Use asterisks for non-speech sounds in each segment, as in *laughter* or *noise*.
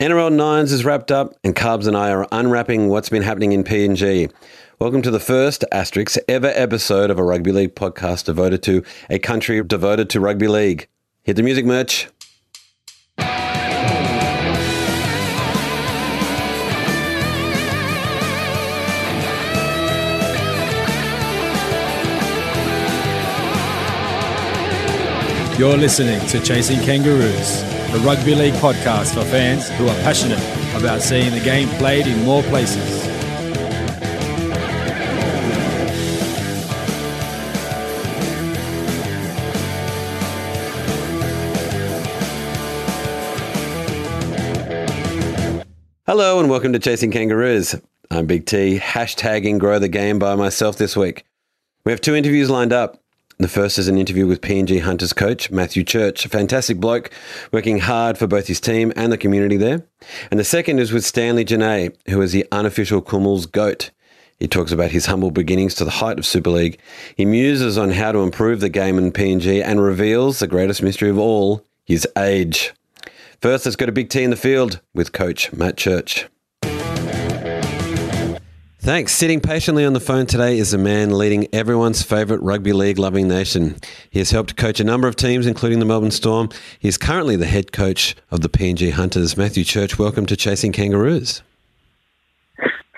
NRL Nines is wrapped up, and Carbs and I are unwrapping what's been happening in PNG. Welcome to the first asterisk ever episode of a rugby league podcast devoted to a country devoted to rugby league. Hit the music merch. You're listening to Chasing Kangaroos, the rugby league podcast for fans who are passionate about seeing the game played in more places. Hello and welcome to Chasing Kangaroos. I'm Big T, hashtagging Grow the Game by myself this week. We have two interviews lined up. The first is an interview with PNG Hunters coach Matthew Church, a fantastic bloke working hard for both his team and the community there. And the second is with Stanley Gene, who is the unofficial Kumuls GOAT. He talks about his humble beginnings to the height of Super League. He muses on how to improve the game in PNG and reveals the greatest mystery of all his age. First, let's go to Big T in the field with coach Matt Church. Thanks. Sitting patiently on the phone today is a man leading everyone's favourite rugby league loving nation. He has helped coach a number of teams, including the Melbourne Storm. He is currently the head coach of the PNG Hunters. Matthew Church, welcome to Chasing Kangaroos.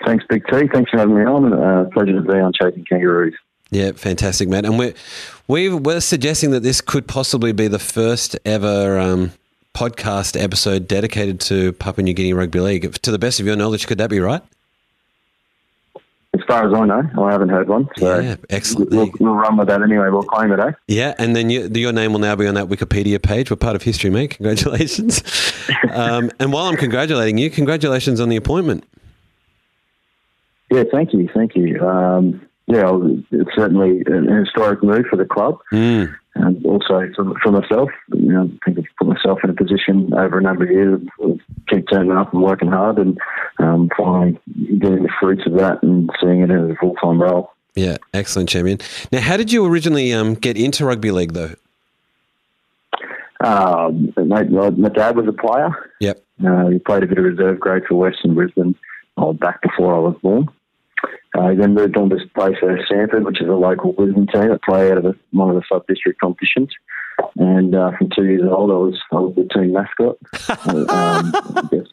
Thanks, Big T. Thanks for having me on. Uh, pleasure to be on Chasing Kangaroos. Yeah, fantastic, Matt. And we're, we we're suggesting that this could possibly be the first ever um, podcast episode dedicated to Papua New Guinea Rugby League. To the best of your knowledge, could that be right? As far as I know, I haven't heard one. So yeah, excellent. We'll, we'll, run with that anyway. We'll claim it, eh? Yeah, and then you, your name will now be on that Wikipedia page. We're part of history, mate. Congratulations. *laughs* um, and while I'm congratulating you, congratulations on the appointment. Yeah, thank you, thank you. Um, yeah, it's certainly an historic move for the club. Mm. And also for, for myself, you know, I think I've put myself in a position over a number of years of keep turning up and working hard and um, finally getting the fruits of that and seeing it as a full time role. Yeah, excellent, champion. Now, how did you originally um, get into rugby league, though? Um, my, my, dad was a player. Yep. Uh, he played a bit of reserve grade for Western Brisbane uh, back before I was born. Uh, he then moved on to play for Samford, which is a local Brisbane team that play out of the, one of the sub district competitions. And uh, from two years old, I was I was the team mascot. *laughs* um, I, guess,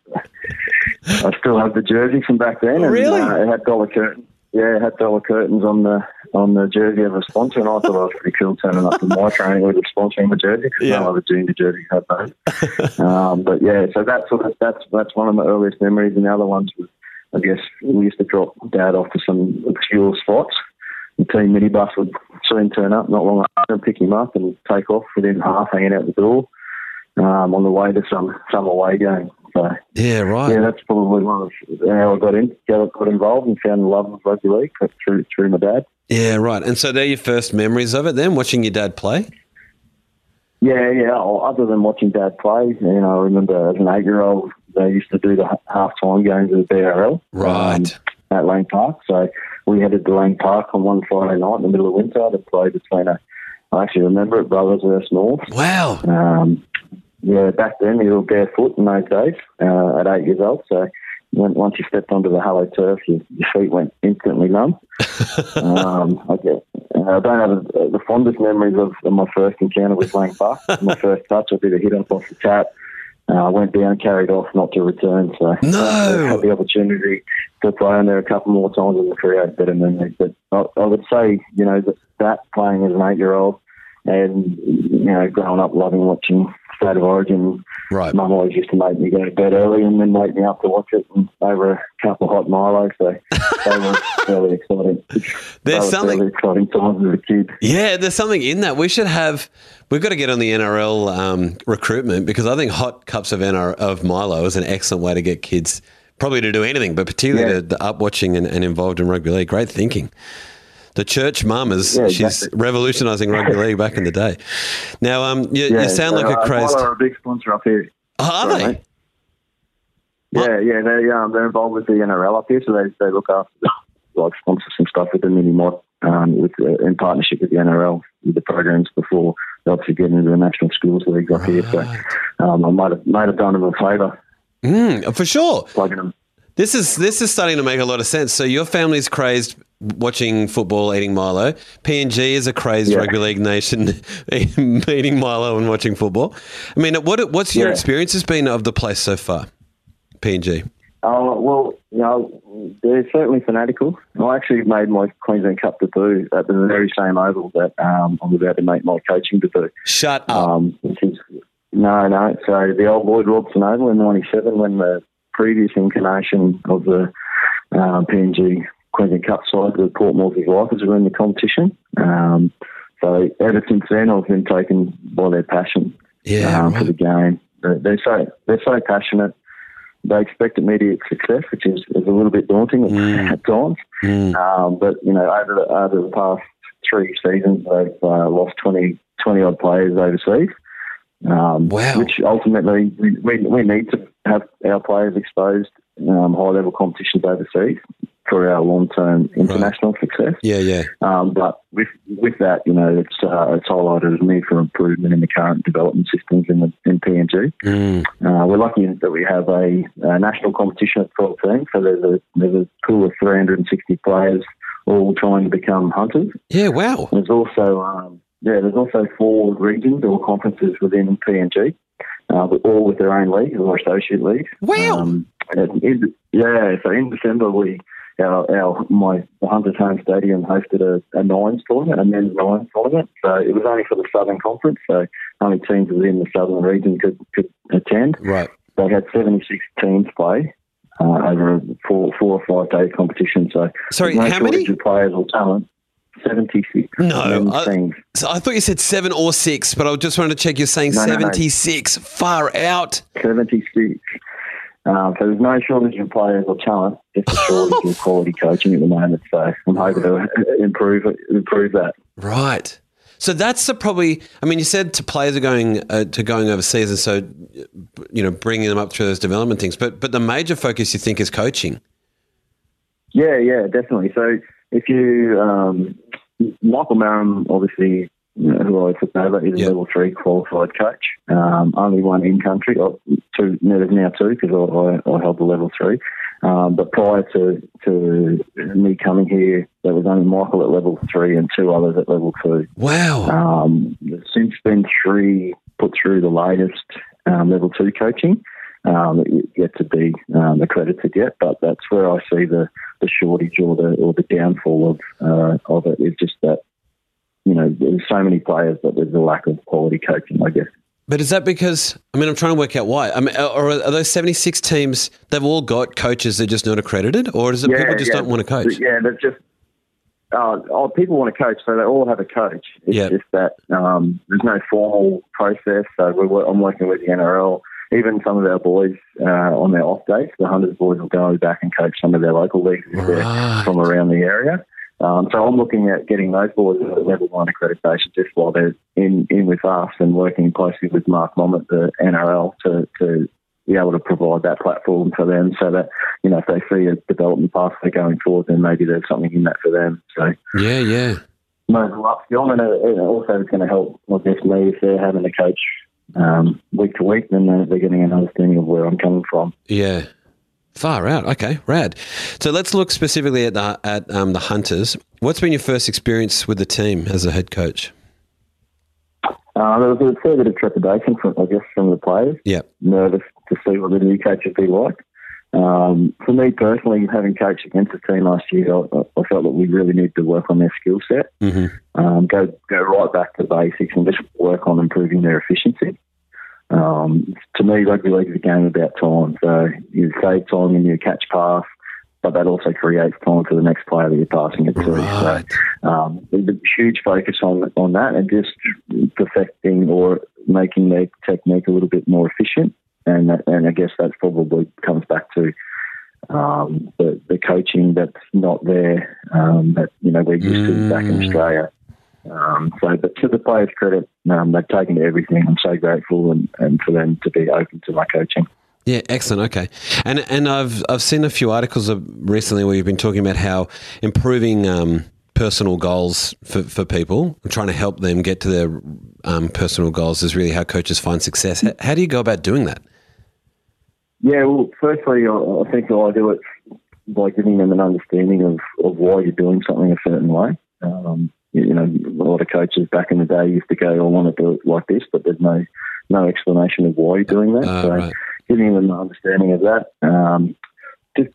I still have the jersey from back then. And, really? Uh, it had dollar curtains. Yeah, it had dollar curtains on the on the jersey of a sponsor, and I thought it was pretty cool turning up in my *laughs* training with a sponsor in the jersey because Yeah. no other junior jersey had those. *laughs* um, but yeah, so that's sort of that's that's one of my earliest memories, and the other ones was I guess we used to drop dad off to some obscure spots. The team minibus would soon turn up not long after and pick him up and take off within half hanging out the door um, on the way to some some away game. So Yeah, right. yeah, that's probably one of how I got in, got, involved and found the love of rugby league through through my dad. Yeah, right. And so they're your first memories of it then, watching your dad play? Yeah, yeah. well, Other than watching dad play, you know, I remember as an eight-year-old, they used to do the half time games of the BRL. Right. um, at Lang Park. So we headed to Lang Park on one Friday night in the middle of winter to play between a, I actually remember it, Brothers versus North. Wow. Um, yeah, back then you were barefoot in those days uh, at eight years old. So when, once you stepped onto the Hello Turf, your, your feet went instantly numb. *laughs* um, I, get, I don't have the the fondest memories of, of my first encounter with Lang Park. *laughs* my first touch, I did a hit up off the tap. Uh, I went down, carried off, not to return. So No. I had the opportunity to play on there a couple more times and create better memories. But I, I would say, you know, that, that playing as an eight-year-old and, you know, growing up loving watching State of Origin, Right. Mum always used to make me go to bed early and then wake me up to watch it and over a couple of hot Milo. So they were *laughs* really exciting. There's something- really exciting times as a kid. Yeah, there's something in that. We should have. We've got to get on the NRL um, recruitment because I think hot cups of NR, of Milo is an excellent way to get kids probably to do anything, but particularly Yeah. to, to up watching and, and involved in rugby league. Great thinking. The church mum is Yeah, she's revolutionising rugby league back in the day. Now, um, you, you sound like a uh, crazed. Milo are a big sponsor up here. Oh, are Sorry, they? mate. Yeah, yeah, they um, they're involved with the NRL up here, so they they look after the, *laughs* like sponsor some stuff with the mini mod um, with uh, in partnership with the NRL with the programs before they obviously get into the national schools league up here. So um, I might have might have done them a favour Mm, for sure. plugging them. This is this is starting to make a lot of sense. So your family's crazed watching football, eating Milo. PNG is a crazed Yeah. rugby league nation, *laughs* eating Milo and watching football. I mean, what what's your Yeah. experiences been of the place so far? PNG. Oh well, you know, they're certainly fanatical. I actually made my Queensland Cup debut at the very same oval that um, I'm about to make my coaching debut. Shut up. Um, is no, no. So the old Lloyd Robson Oval in '97, when the previous incarnation of the uh, PNG Queensland Cup side, the Port Moresby Vipers, were in the competition. Um, so ever since then, I've been taken by their passion yeah, um, for the game. They're, so they're so passionate. They expect immediate success, which is, is a little bit daunting at- Mm. *laughs* at times. Mm. Um, but you know, over the, over the past three seasons, they've uh, lost 20, 20 odd players overseas. Um, Wow. Which ultimately we, we, we need to have our players exposed um, high level competitions overseas for our long term international success. Yeah, yeah. Um, but with with that, you know, it's uh, it's highlighted a need for improvement in the current development systems in the in PNG. Mm. Uh, we're lucky that we have a, a national competition at 12 teams, so there's a there's a pool of 360 players all trying to become hunters. Yeah, wow. There's also um, yeah, there's also four regions or conferences within PNG, uh, but all with their own league or associate league. Wow. Um, in, yeah, so in December we our, our my the Hunters Home Stadium hosted a, a nines tournament, a men's nines tournament. So it was only for the Southern Conference, so only teams within the Southern region could could attend. Right. They had 76 teams play uh, over a four four or five day competition. So Sorry, no how many? players or talent. 76 No, I-. So I thought you said seven or six, but I just wanted to check. You're saying No, no, no. 76. Far out. 76. Um, so there's no shortage of players or talent, just a shortage of *laughs* quality coaching at the moment. So I'm hoping to *laughs* improve improve that. Right. So that's the probably. I mean, you said to players are going uh, to going overseas, and so you know bringing them up through those development things. But but the major focus you think is coaching. Yeah, yeah, definitely. So if you, um, Michael Marum, obviously, who I took over, is a Yeah. level three qualified coach. Um, only one in country, oh, two, there's now two because I, I, I held the level three. Um, but prior to, to me coming here, there was only Michael at level three and two others at level two. Wow. Um, since been three put through the latest um, level two coaching um, yet to be um, accredited yet, but that's where I see the, the shortage or the or the downfall of uh, of it is just that you know there's so many players, but there's a lack of quality coaching, I guess. But is that because? I mean, I'm trying to work out why. I mean, or are those 76 teams? They've all got coaches. They're just not accredited, or is it yeah, people just don't want to coach? Yeah, they're just. Uh, oh, people want to coach, so they all have a coach. It's Yeah. just that um, there's no formal process. So we're, I'm working with the NRL. Even some of our boys uh, on their off days, the Hunters boys will go back and coach some of their local leagues Right. from around the area. Um, so I'm looking at getting those boys at level one accreditation just while they're in, in with us and working closely with Mark Mom at the NRL to, to be able to provide that platform for them so that, you know, if they see a development pathway going forward, then maybe there's something in that for them. So Yeah, yeah. no upskill and it, also is going to help, I guess, me if they're having a coach um, week to week, then they're, they're getting an understanding of where I'm coming from. Yeah. Far out. Okay, rad. So let's look specifically at the at um, the Hunters. What's been your first experience with the team as a head coach? Uh, there was a fair bit of trepidation, from, I guess, from the players. Yeah. nervous to see what the new coach would be like. Um, for me personally, having coached against the team last year, I, I felt that we really need to work on their skill set, hmm um, go go right back to basics, and just work on improving their efficiency. Um, to me, rugby league is a game about time. So you save time in your catch pass, but that also creates time for the next player that you're passing it to. Right. So um, there's a huge focus on on that and just perfecting or making their technique a little bit more efficient. And that- and I guess that probably comes back to um, the the coaching that's not there um, that you know we're used to back in Mm. Australia. Um, so, but to the players' credit, um, they've taken to everything. I'm so grateful, and, and for them to be open to my coaching. Yeah, excellent. Okay, and and I've I've seen a few articles recently where you've been talking about how improving um, personal goals for, for people, and trying to help them get to their um, personal goals is really how coaches find success. How, how do you go about doing that? Yeah, well, firstly, I, I think I do it by giving them an understanding of, of why you're doing something a certain way. Um, you, know, a lot of coaches back in the day used to go, "I want to do it like this," but there's no no explanation of why you're doing that. Ah, so, right. giving them an understanding of that, um, just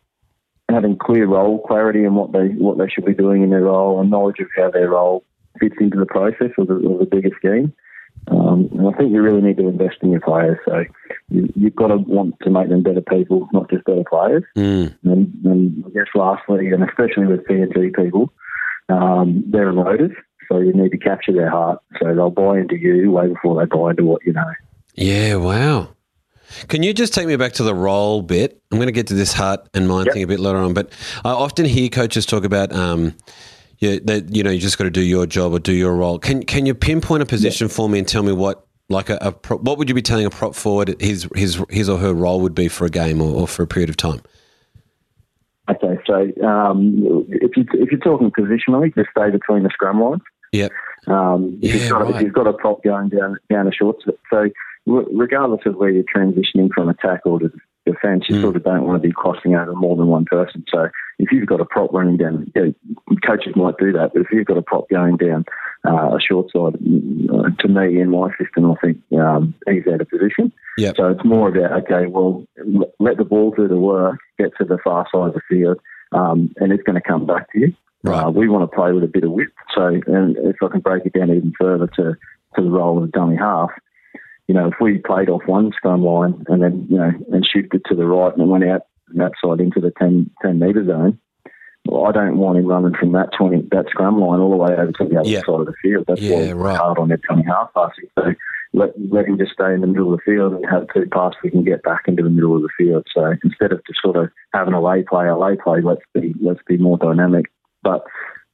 having clear role clarity and what they what they should be doing in their role, and knowledge of how their role fits into the process of the, of the bigger scheme. Um, and I think you really need to invest in your players. So you, you've got to want to make them better people, not just better players. Mm. And, and I guess lastly, and especially with PNG people, um, they're emotive. So you need to capture their heart. So they'll buy into you way before they buy into what you know. Yeah, wow. Can you just take me back to the role bit? I'm going to get to this heart and mind Yep. thing a bit later on, but I often hear coaches talk about, um, yeah, that you know, you just got to do your job or do your role. Can can you pinpoint a position for me and tell me what, like a, a pro, what would you be telling a prop forward his his his or her role would be for a game or, or for a period of time? Okay, so um, if you if you're talking positionally, just stay between the scrum lines. Yep. Um, if, Yeah, you've got, right. if you've got a prop going down down a short, so regardless of where you're transitioning from attack or to defence, you Mm. sort of don't want to be crossing over more than one person. So if you've got a prop running down, yeah, coaches might do that, but if you've got a prop going down uh, a short side, uh, to me in my system, I think um, he's out of position. Yep. So it's more about okay, well, let the ball do the work, get to the far side of the field, um, and it's going to come back to you. Right. Uh, we want to play with a bit of width. So, and if I can break it down even further to, to the role of the dummy half, you know, if we played off one scrum line and then, you know, and shifted to the right and it went out that side into the 10, 10 metre zone, well, I don't want him running from that 20, that scrum line all the way over to the other Yeah. side of the field. That's Yeah, right. hard on their dummy half passing. So let, let him just stay in the middle of the field and have two passes we can get back into the middle of the field. So instead of just sort of having a lay play, a lay play, let's be, let's be more dynamic. But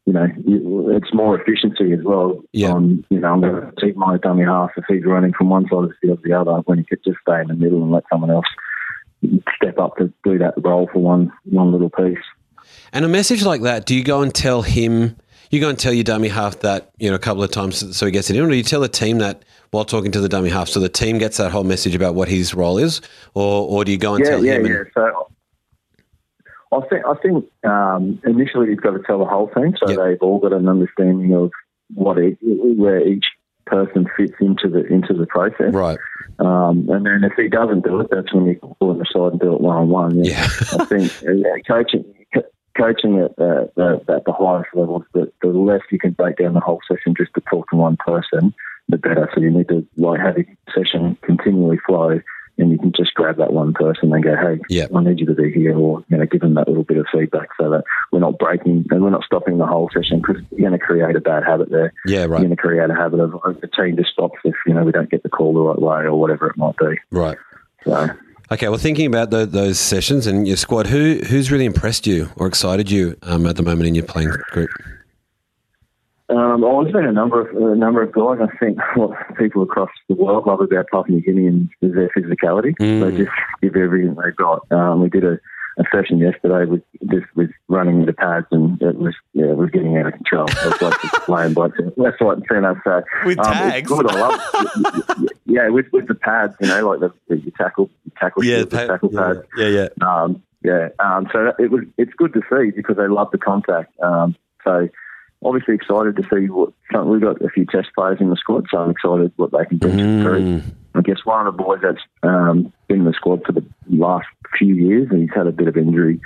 you know, you- it's more efficiency as well. Yeah. On you know, I'm going to keep my dummy half if he's running from one side of the field to the other when he could just stay in the middle and let someone else step up to do that role for one one little piece. And a message like that, do you go and tell him? You go and tell your dummy half that you know a couple of times so he gets it in, or do you tell the team that while talking to the dummy half, so the team gets that whole message about what his role is, or or do you go and yeah, tell yeah, him? yeah. and- So I think I think um, initially you've got to tell the whole team so Yep. they've all got an understanding of what where each person fits into the into the process. right. Um, and then if he doesn't do it, that's when you can pull him aside and do it one on one. Yeah. I think yeah, coaching co- coaching at, uh, the, at the highest levels, the, the less you can break down the whole session just to talk to one person, the better. So you need to like have your session continually flow, and you can just grab that one person and go, "Hey, Yeah. I need you to be here," or you know, give them that little bit of feedback so that we're not breaking and we're not stopping the whole session because you're going to create a bad habit there. Yeah. right. You're going to create a habit of oh, the team just stops if you know we don't get the call the right way or whatever it might be. Right. So. Okay. Well, thinking about tho- those sessions and your squad, who who's really impressed you or excited you um, at the moment in your playing group? Um, oh, there's been a number of a number of guys. I think *laughs* what people across the world love about Papua New Guineans is their physicality. Mm. They just give everything they've got. Um, we did a, a session yesterday with just with running the pads, and it was yeah, it was getting out of control. It was like *laughs* playing by left, right, and centre. So With um, tags? it's good. I love. *laughs* yeah, with with the pads, you know, like the, the your tackle tackle shield, the tackle pads. yeah, yeah. Um, yeah, um, so it was. It's good to see because they love the contact. Um, so obviously excited to see what we've got a few test players in the squad. So I'm excited what they can bring to the group. Mm. I guess one of the boys that's um, been in the squad for the last few years, and he's had a bit of injury,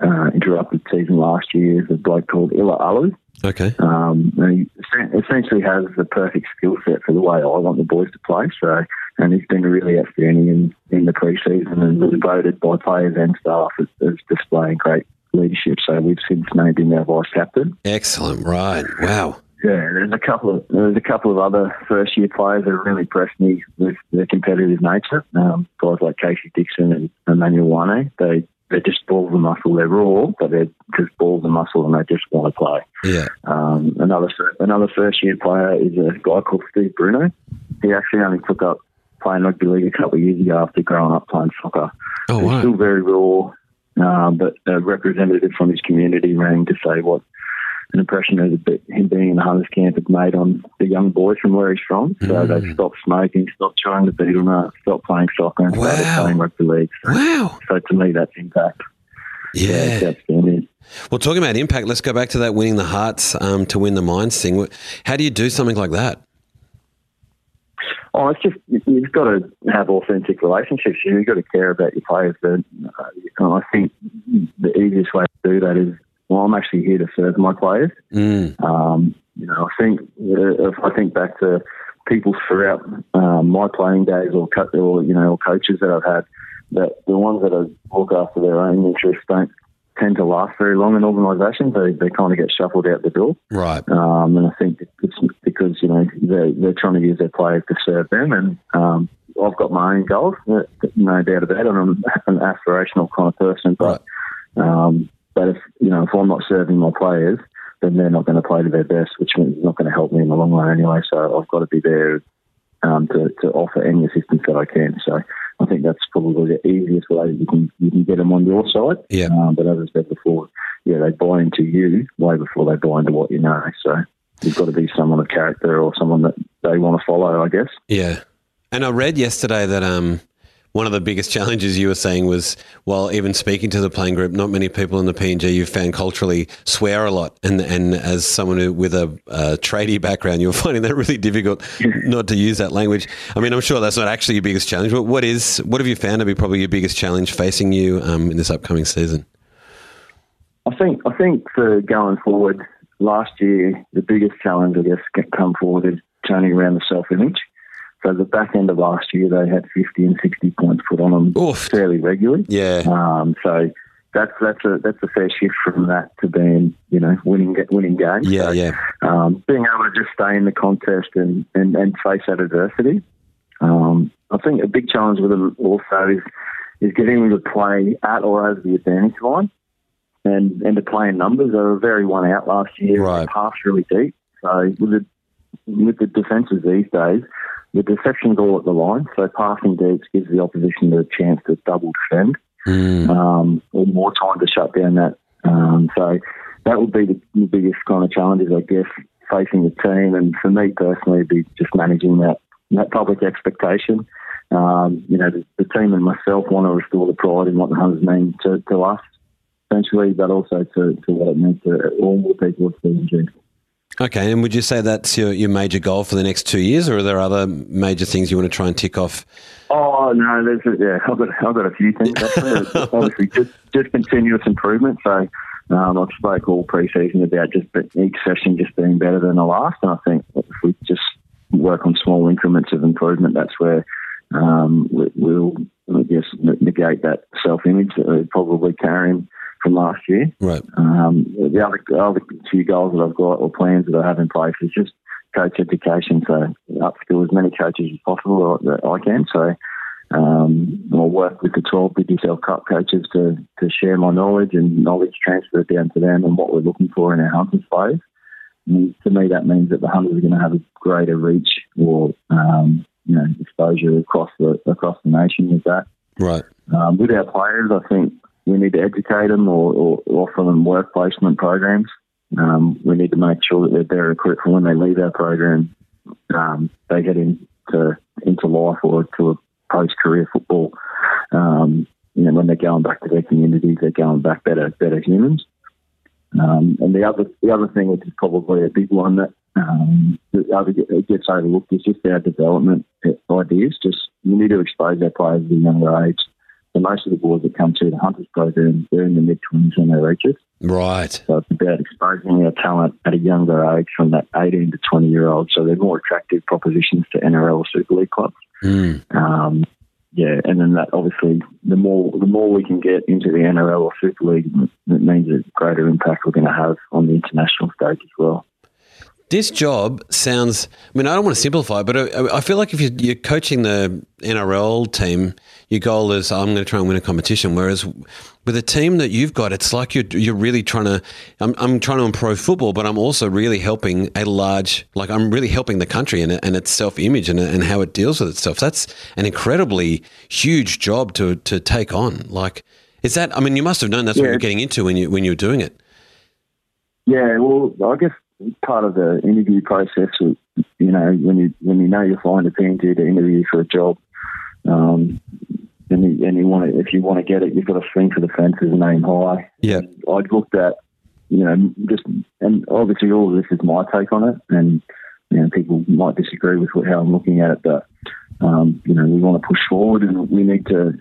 uh, interrupted season last year, is a bloke called Illa Alu. Okay. Um, and he essentially has the perfect skill set for the way I want the boys to play. So, and he's been really outstanding in, in the preseason and was voted by players and staff as, as displaying great leadership. So we've since named him our vice captain. Excellent. Right. Wow. Yeah, there's a couple of there's a couple of other first year players that really impressed me with their competitive nature. Um, guys like Casey Dixon and Emmanuel Wane, they they just ball the muscle. They're raw, but they're just ball the muscle and they just want to play. Yeah. Um, another another first year player is a guy called Steve Bruno. He actually only took up playing rugby league a couple of years ago after growing up playing soccer. Oh He's wow. still very raw, um, but a representative from his community rang to say what an impression that him being in the Hunters camp had made on the young boys from where he's from. So Mm. they stopped smoking, stopped trying chewing the betel nut, stopped playing soccer, and started playing rugby league. So, Wow. so to me, that's impact. Yeah. it's. Well, talking about impact, let's go back to that winning the hearts um, to win the minds thing. How do you do something like that? Oh, it's just you- you've got to have authentic relationships. You've got to care about your players. But uh, and I think the easiest way to do that is, well, I'm actually here to serve my players. Mm. Um, you know, I think uh, if I think back to people throughout um, my playing days, or co- or you know, or coaches that I've had, that the ones that are look after their own interests don't tend to last very long in organisations. They they kind of get shuffled out the door. Right. Um, and I think it's because, you know, they're, they're trying to use their players to serve them. And um, I've got my own goals, uh, no doubt about it. I'm an aspirational kind of person. But, um, but if, you know, if I'm not serving my players, then they're not going to play to their best, which means it's not going to help me in the long run anyway. So I've got to be there um, to, to offer any assistance that I can. So I think that's probably the easiest way you can you can get them on your side. Yeah. Um, but as I said before, yeah, they buy into you way before they buy into what you know. So you've got to be someone of character or someone that they want to follow, I guess. Yeah. And I read yesterday that um, one of the biggest *laughs* challenges you were saying was, while even speaking to the playing group, not many people in the PNG you've found culturally swear a lot. And and as someone who, with a, a tradie background, you're *laughs* finding that really difficult *laughs* not to use that language. I mean, I'm sure that's not actually your biggest challenge, but what is what have you found to be probably your biggest challenge facing you um, in this upcoming season? I think I think for going forward, last year the biggest challenge I guess come forward is turning around the self image. So the back end of last year they had 50 and 60 points put on them Oof. fairly regularly. Yeah. Um, so that's that's a that's a fair shift from that to being you know winning winning games. Yeah, So, yeah. um, being able to just stay in the contest and, and, and face that adversity. Um, I think a big challenge with it also is is getting them to play at or over the advantage line and, and to play in numbers. They were very one out last year. Right. Passed really deep. So with the with the defences these days, the deception's all at the line. So passing deep gives the opposition a chance to double defend Mm. um, or more time to shut down that. Um, so that would be the, the biggest kind of challenges, I guess, facing the team. And for me personally, it'd be just managing that that public expectation. Um, you know, the, the team and myself want to restore the pride in what the Hunters mean to, to us, essentially, but also to, to what it means to all people of PNG. Okay, and would you say that's your, your major goal for the next two years, or are there other major things you want to try and tick off? Oh no, there's a, yeah, I've got I've got a few things. *laughs* Obviously, just just continuous improvement. So um, I've spoke all pre-season about just each session just being better than the last, and I think if we just work on small increments of improvement, that's where um, we, we'll I guess negate that self-image that we're probably carrying from last year. Right. Um, the other, other two goals that I've got or plans that I have in place is just coach education. So upskill as many coaches as possible that I can. So um, I'll work with the 12 Digicel Cup coaches to, to share my knowledge and knowledge transfer down to them and what we're looking for in our Hunters players. And to me, that means that the Hunters are going to have a greater reach or um, you know exposure across the across the nation with that. Right. Um, with our players, I think we need to educate them or, or offer them work placement programs. Um, we need to make sure that they're equipped for when they leave our program. Um, they get into into life or to a post career football. Um, you know, when they're going back to their communities, they're going back better better humans. Um, and the other the other thing, which is probably a big one that um, it gets overlooked, is just our development ideas. Just we need to expose our players at a younger age. So most of the boys that come to the Hunters program, they're in the mid twenties when they reach it. Right. So it's about exposing our talent at a younger age from that 18 to 20 year old. So they're more attractive propositions to NRL or Super League clubs. Mm. Um, yeah, and then that obviously the more the more we can get into the NRL or Super League, it means a greater impact we're going to have on the international stage as well. This job sounds. I mean, I don't want to simplify, but I, I feel like if you're, you're coaching the NRL team, your goal is I'm going to try and win a competition. Whereas with a team that you've got, it's like you're you're really trying to. I'm, I'm trying to improve football, but I'm also really helping a large. Like I'm really helping the country and, and its self image and, and how it deals with itself. That's an incredibly huge job to to take on. Like, is that? I mean, you must have known that's what you're getting into when you when you were doing it. Yeah, well, I guess part of the interview process, you know, when you when you know you're flying to PNG to interview for a job, um, and you, and you want to, if you want to get it, you've got to swing for the fences and aim high. Yeah. I'd looked at, you know, just and obviously all of this is my take on it, and you know, people might disagree with how I'm looking at it, but um, you know, we want to push forward, and we need to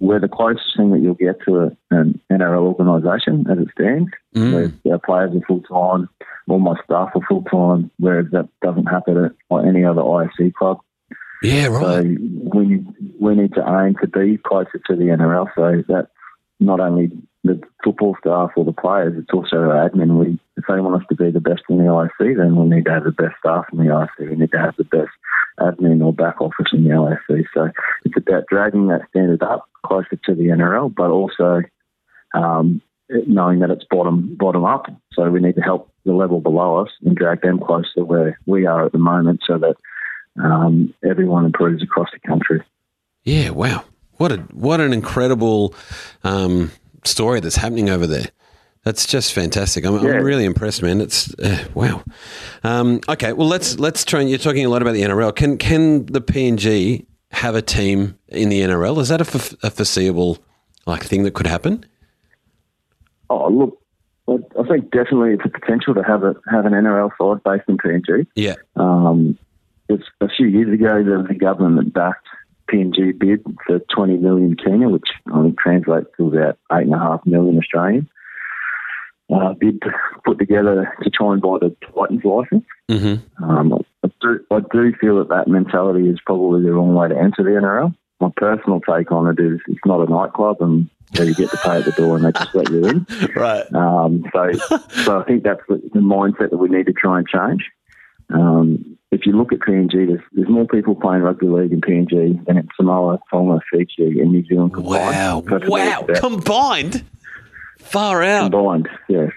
we're the closest thing that you'll get to an NRL organisation as it stands. Mm. Where our players are full time, all my staff are full time, whereas that doesn't happen at any other ISC club. Yeah, right. So we we need to aim to be closer to the NRL. So that's not only the football staff or the players, it's also our admin. We if they want us to be the best in the ISC, then we need to have the best staff in the ISC. We need to have the best admin or back office in the ISC. So it's about dragging that standard up closer to the NRL, but also um, knowing that it's bottom bottom up. So we need to help the level below us and drag them closer where we are at the moment, so that um, everyone improves across the country. Yeah, wow. What a what an incredible um, story that's happening over there. That's just fantastic. I'm, Yeah. I'm really impressed, man. It's uh, wow. Um, okay, well let's let's try. And you're talking a lot about the NRL. Can can the PNG have a team in the NRL? Is that a, f- a foreseeable like thing that could happen? Oh, look, I I think definitely it's a potential to have a have an NRL side based in PNG. Yeah. Um, it's a few years ago, was a government backed PNG bid for 20 million Kina, which I think translates to about eight and a half million Australian. Uh, bid put together to try and buy the Titans license. Mm-hmm. Um, I, do, I do feel that that mentality is probably the wrong way to enter the NRL. My personal take on it is it's not a nightclub and you get to pay at the door and they just let you in. *laughs* Right. Um, so, *laughs* so I think that's the, the mindset that we need to try and change. Um, if you look at PNG, there's, there's more people playing rugby league in PNG than in Samoa, Tonga, Fiji, and New Zealand combined. Wow. So Wow. Combined. Far out. combined, yes.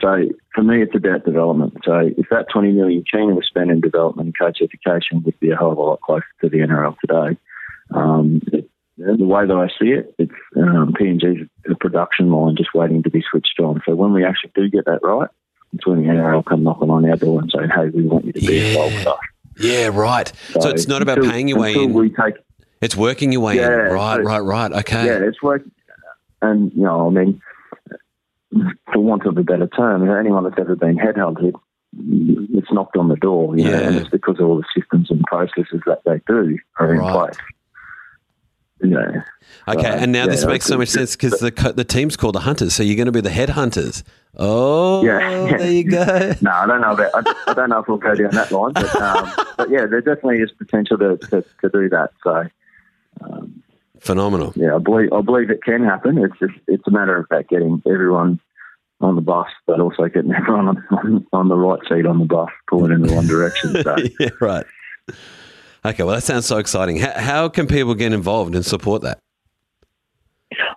So for me, it's about development. So if that 20 million Kina was spent in development and coach education, would be a hell of a lot closer to the NRL today. Um, it, the way that I see it, it's um, PNG's a production line just waiting to be switched on. So when we actually do get that right, it's when the NRL come knocking on our door and say, "Hey, we want you to be involved with us." Yeah. Right. So, it's not about until- paying your way in. We take It's working your way Yeah, in. Right. so- Right. Right. Okay. yeah, it's work. And, you know, I mean, for want of a better term, anyone that's ever been headhunted, it's knocked on the door, you know, Yeah. and it's because of all the systems and processes that they do are in Right. place. Yeah. Okay, So, and now yeah, this makes so much sense because the the team's called the Hunters, so you're going to be the head hunters. Oh, Yeah. there you go. *laughs* No, I don't know about. I, I don't know if we'll go down that line, but um, but yeah, there definitely is potential to, to, to do that. So Phenomenal. yeah, I believe I believe it can happen. It's just it's a matter of fact getting everyone on the bus, but also getting everyone on, on, *laughs* on the right seat on the bus, pulling in the one direction. So *laughs* yeah, right. Okay, well, that sounds so exciting. How, how can people get involved and support that?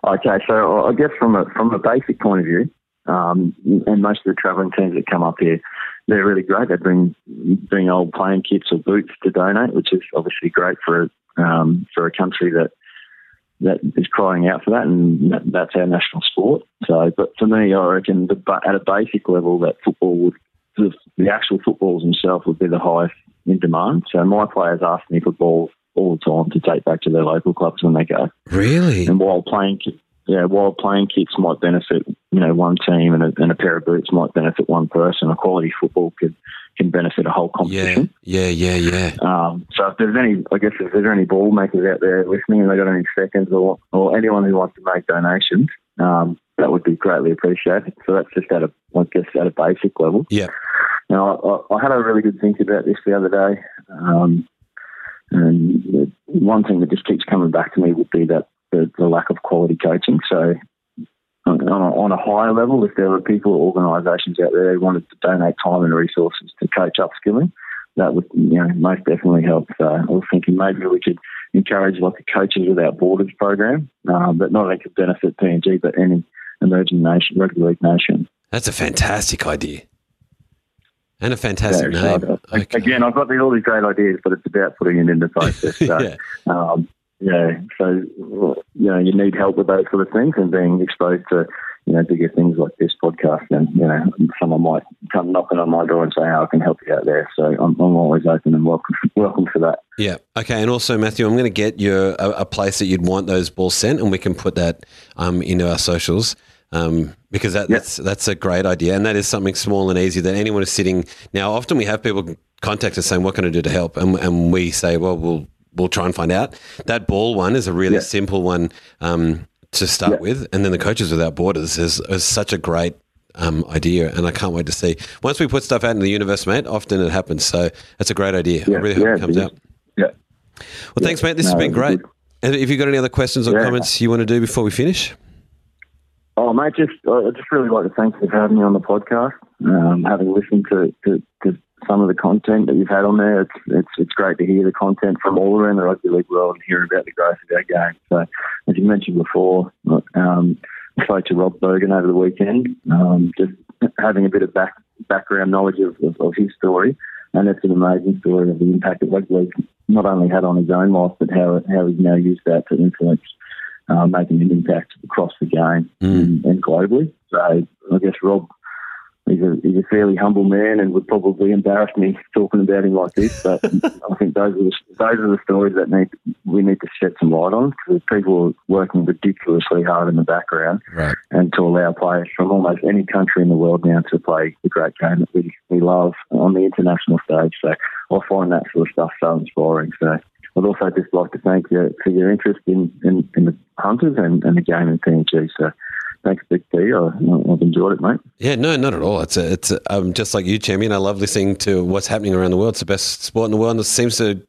Okay, so I guess from a from a basic point of view, um, and most of the travelling teams that come up here, they're really great. They bring bring old playing kits or boots to donate, which is obviously great for um, for a country that that is crying out for that, and that, that's our national sport. So, but for me, I reckon the, but at a basic level, that football would the, the actual footballs themselves would be the highest in demand. So my players ask me for balls all the time to take back to their local clubs when they go. Really? And while playing, yeah, while playing kits might benefit, you know, one team and a, and a pair of boots might benefit one person, a quality football could can benefit a whole Yeah, competition. yeah, yeah, yeah. Um, so if there's any, I guess if there's any ball makers out there listening and they got any seconds or, or anyone who wants to make donations, um, that would be greatly appreciated. So that's just at a, I guess, at a basic level. Yeah. Now, I, I had a really good think about this the other day. Um, and one thing that just keeps coming back to me would be that the, the lack of quality coaching. So, on on a, on a higher level, if there were people or organisations out there who wanted to donate time and resources to coach upskilling, that would you know most definitely help. So I was thinking maybe we could encourage like a Coaches Without Borders program um, that not only could benefit PNG but any emerging nation, rugby league nation. That's a fantastic idea. And a fantastic Yeah, name. Okay. Again, I've got all these great ideas, but it's about putting it into process. *laughs* So, yeah. um, yeah, so you know, you need help with those sort of things and being exposed to you know, bigger things like this podcast, And you know, someone might come knocking on my door and say, "How I can help you out there." So I'm, I'm always open and welcome, welcome for that. Yeah. Okay. And also, Matthew, I'm going to get you a, a, place that you'd want those balls sent, and we can put that um, into our socials. Um, because that, yep. that's that's a great idea, and that is something small and easy that anyone is sitting. Now, often we have people contact us saying, "What can I do to help?" and, and we say, "Well, we'll we'll try and find out." That ball one is a really simple one. Um, to start yeah. with, and then the Coaches Without Borders is, is such a great um, idea, and I can't wait to see. Once we put stuff out in the universe, mate, often it happens. So that's a great idea. Yeah, I really hope yeah, it comes out. Yeah. Well, thanks, mate. This no, has been great. If you've got any other questions or comments you want to do before we finish? Oh, mate, just I just really like to thank you for having me on the podcast. Um, having listened to, to, to some of the content that you've had on there. It's it's it's great to hear the content from all around the rugby league world and hear about the growth of our game. So, as you mentioned before, um, I spoke to Rob Bergen over the weekend, um, just having a bit of back, background knowledge of, of, of, his story, and it's an amazing story of the impact that rugby league not only had on his own life, but how how he's now used that to influence. Uh, making an impact across the game mm. and, and globally. So I guess Rob he's a he's a fairly humble man and would probably embarrass me talking about him like this. But *laughs* I think those are the, those are the stories that need we need to shed some light on because people are working ridiculously hard in the background, right. and to allow players from almost any country in the world now to play the great game that we, we love on the international stage. So I find that sort of stuff so inspiring. So. I'd also just like to thank you for your interest in, in, in the hunters and, and the game in PNG. So Thanks, Big T. I, I've enjoyed it, mate. Yeah, no, not at all. It's a, it's a, um, just like you, champion. I love listening to what's happening around the world. It's the best sport in the world, and it seems to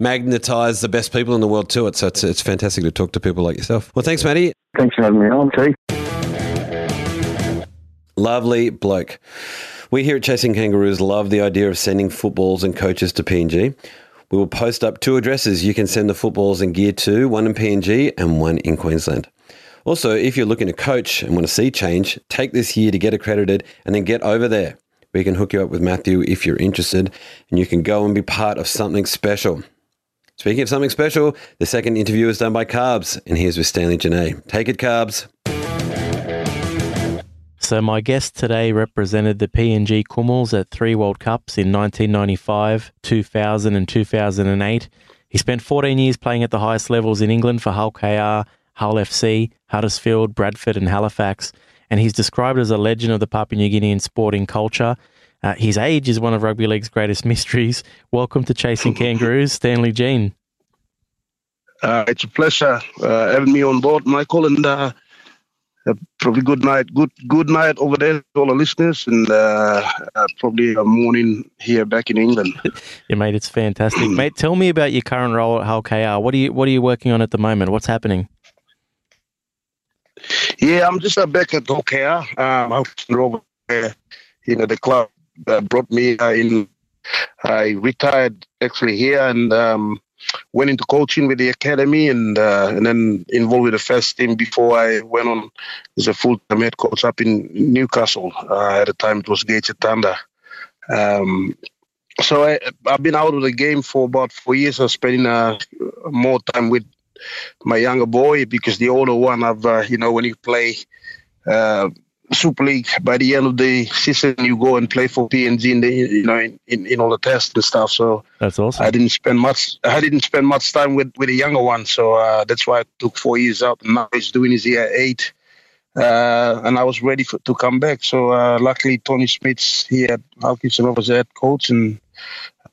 magnetize the best people in the world to it. So it's it's fantastic to talk to people like yourself. Well, thanks, Matty. Thanks for having me on, T. Lovely bloke. We here at Chasing Kangaroos love the idea of sending footballs and coaches to PNG. We will post up two addresses you can send the footballs and gear to, one in PNG and one in Queensland. Also, if you're looking to coach and want to see change, take this year to get accredited and then get over there. We can hook you up with Matthew if you're interested, and you can go and be part of something special. Speaking of something special, the second interview is done by Carbs, and here's with Stanley Gene. Take it, Carbs. So, my guest today represented the PNG Kumuls at three World Cups in 1995, 2000, and 2008. He spent 14 years playing at the highest levels in England for Hull KR Hull FC, Huddersfield, Bradford, and Halifax, and he's described as a legend of the Papua New Guinean sporting culture. Uh, his age is one of rugby league's greatest *laughs* mysteries. Welcome to Chasing Kangaroos, Stanley Gene. Uh, it's a pleasure uh, having me on board, Michael, and uh, probably good night, good good night over there to all the listeners, and uh, uh, probably a morning here back in England. *laughs* yeah, mate, it's fantastic, *clears throat* mate. Tell me about your current role at Hull KR. What are you What are you working on at the moment? What's happening? Yeah, I'm just uh, back at Hull KR. Um, I over there. You know, the club uh, brought me uh, in. I retired actually here and um, went into coaching with the academy and uh, and then involved with the first team before I went on as a full time head coach up in Newcastle. Uh, at the time, it was Gate Thunder. Um, so I, have been out of the game for about four years. I'm spending uh, more time with my younger boy because the older one, I've uh, you know when you play uh, Super League, by the end of the season, you go and play for PNG in the you know in, in, in all the tests and stuff. So that's awesome. I didn't spend much. I didn't spend much time with with the younger one, so uh, that's why I took four years out. And now he's doing his year eight. Uh, and I was ready for, to come back. So uh, luckily, Tony Smith's here at Hawkinson was head coach and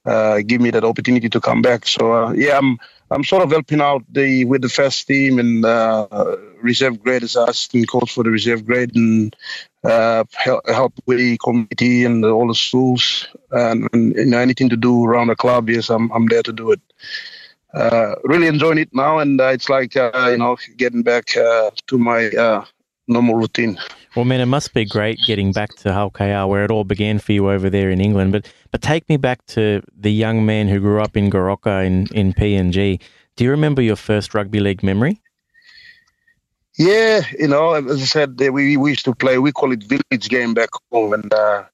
uh, give me that opportunity to come back. So uh, yeah, I'm I'm sort of helping out the with the first team and uh, reserve grade as assistant coach for the reserve grade and uh, help, help with the committee and all the schools and, and, you know anything to do around the club. Yes, I'm I'm there to do it. Uh, really enjoying it now, and uh, it's like uh, you know getting back uh, to my normal routine. Well, man, it must be great getting back to Hull KR, where it all began for you over there in England. But but take me back to the young man who grew up in Goroka in, in PNG. Do you remember your first rugby league memory? Yeah, you know, as I said, we, we used to play, we call it village game back home. And, uh,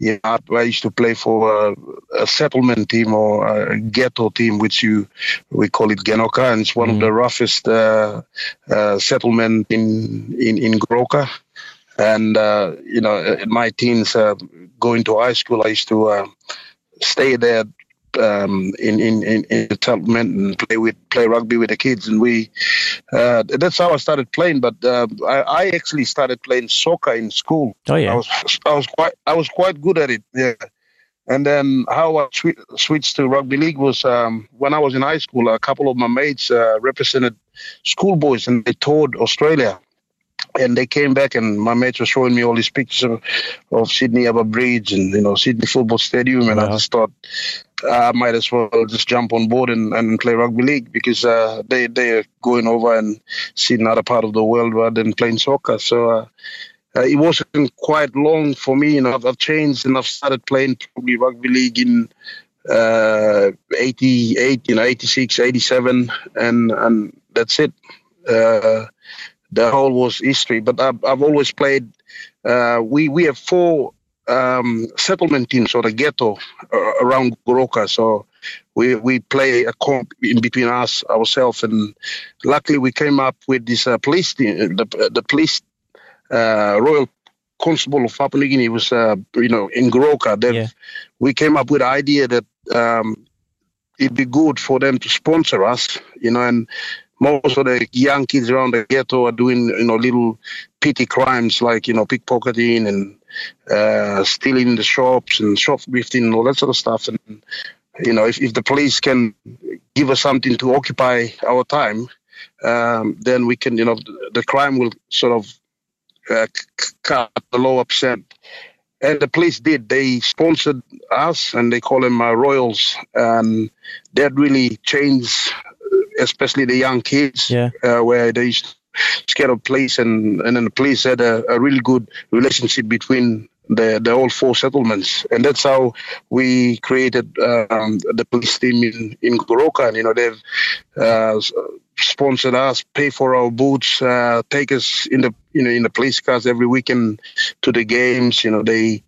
yeah, I used to play for a, a, settlement team or a ghetto team, which you we call it Genoka, and it's one mm. of the roughest uh, uh, settlement in in in Goroka. And uh, you know, in my teens, uh, going to high school, I used to uh, stay there um, in, in, in, in the settlement and play with play rugby with the kids, and we uh, that's how I started playing. But uh, I, I, actually started playing soccer in school. Oh yeah, I was I was quite I was quite good at it. Yeah, and then how I sw- switched to rugby league was um, when I was in high school. A couple of my mates uh, represented schoolboys, and they toured Australia and they came back and my mate was showing me all these pictures of, of Sydney Harbour Bridge and you know Sydney Football Stadium and wow. I just thought I might as well just jump on board and, and play rugby league because uh, they they're going over and see another part of the world rather than playing soccer. So uh, uh, it wasn't quite long for me. You know, I've, I've, changed and I've started playing probably rugby league in uh, 88, you know, 86, 87, and and that's it. Uh, the whole was history. But I've, I've always played. Uh, we we have four um, settlement teams or the ghetto uh, around Goroka. So we we play a comp in between us ourselves, and luckily we came up with this uh, police team, the the police uh, Royal Constable of Papua New Guinea was uh, you know in Goroka. Then yeah. we came up with the idea that. Um, it'd be good for them to sponsor us, you know, and most of the young kids around the ghetto are doing you know little petty crimes like you know pickpocketing and uh, stealing the shops and shoplifting and all that sort of stuff. And you know, if, if the police can give us something to occupy our time, um, then we can, you know, the, crime will sort of uh, cut the lower percent. And the police did. They sponsored us, and they call them uh, royals. And that really changed, especially the young kids, yeah. uh, where they used scared of police, and and then the police had a, a really good relationship between the the all four settlements, and that's how we created um, the police team in in Goroka. And you know they've uh, sponsored us, pay for our boots, uh, take us in the you know in the police cars every weekend to the games. You know they,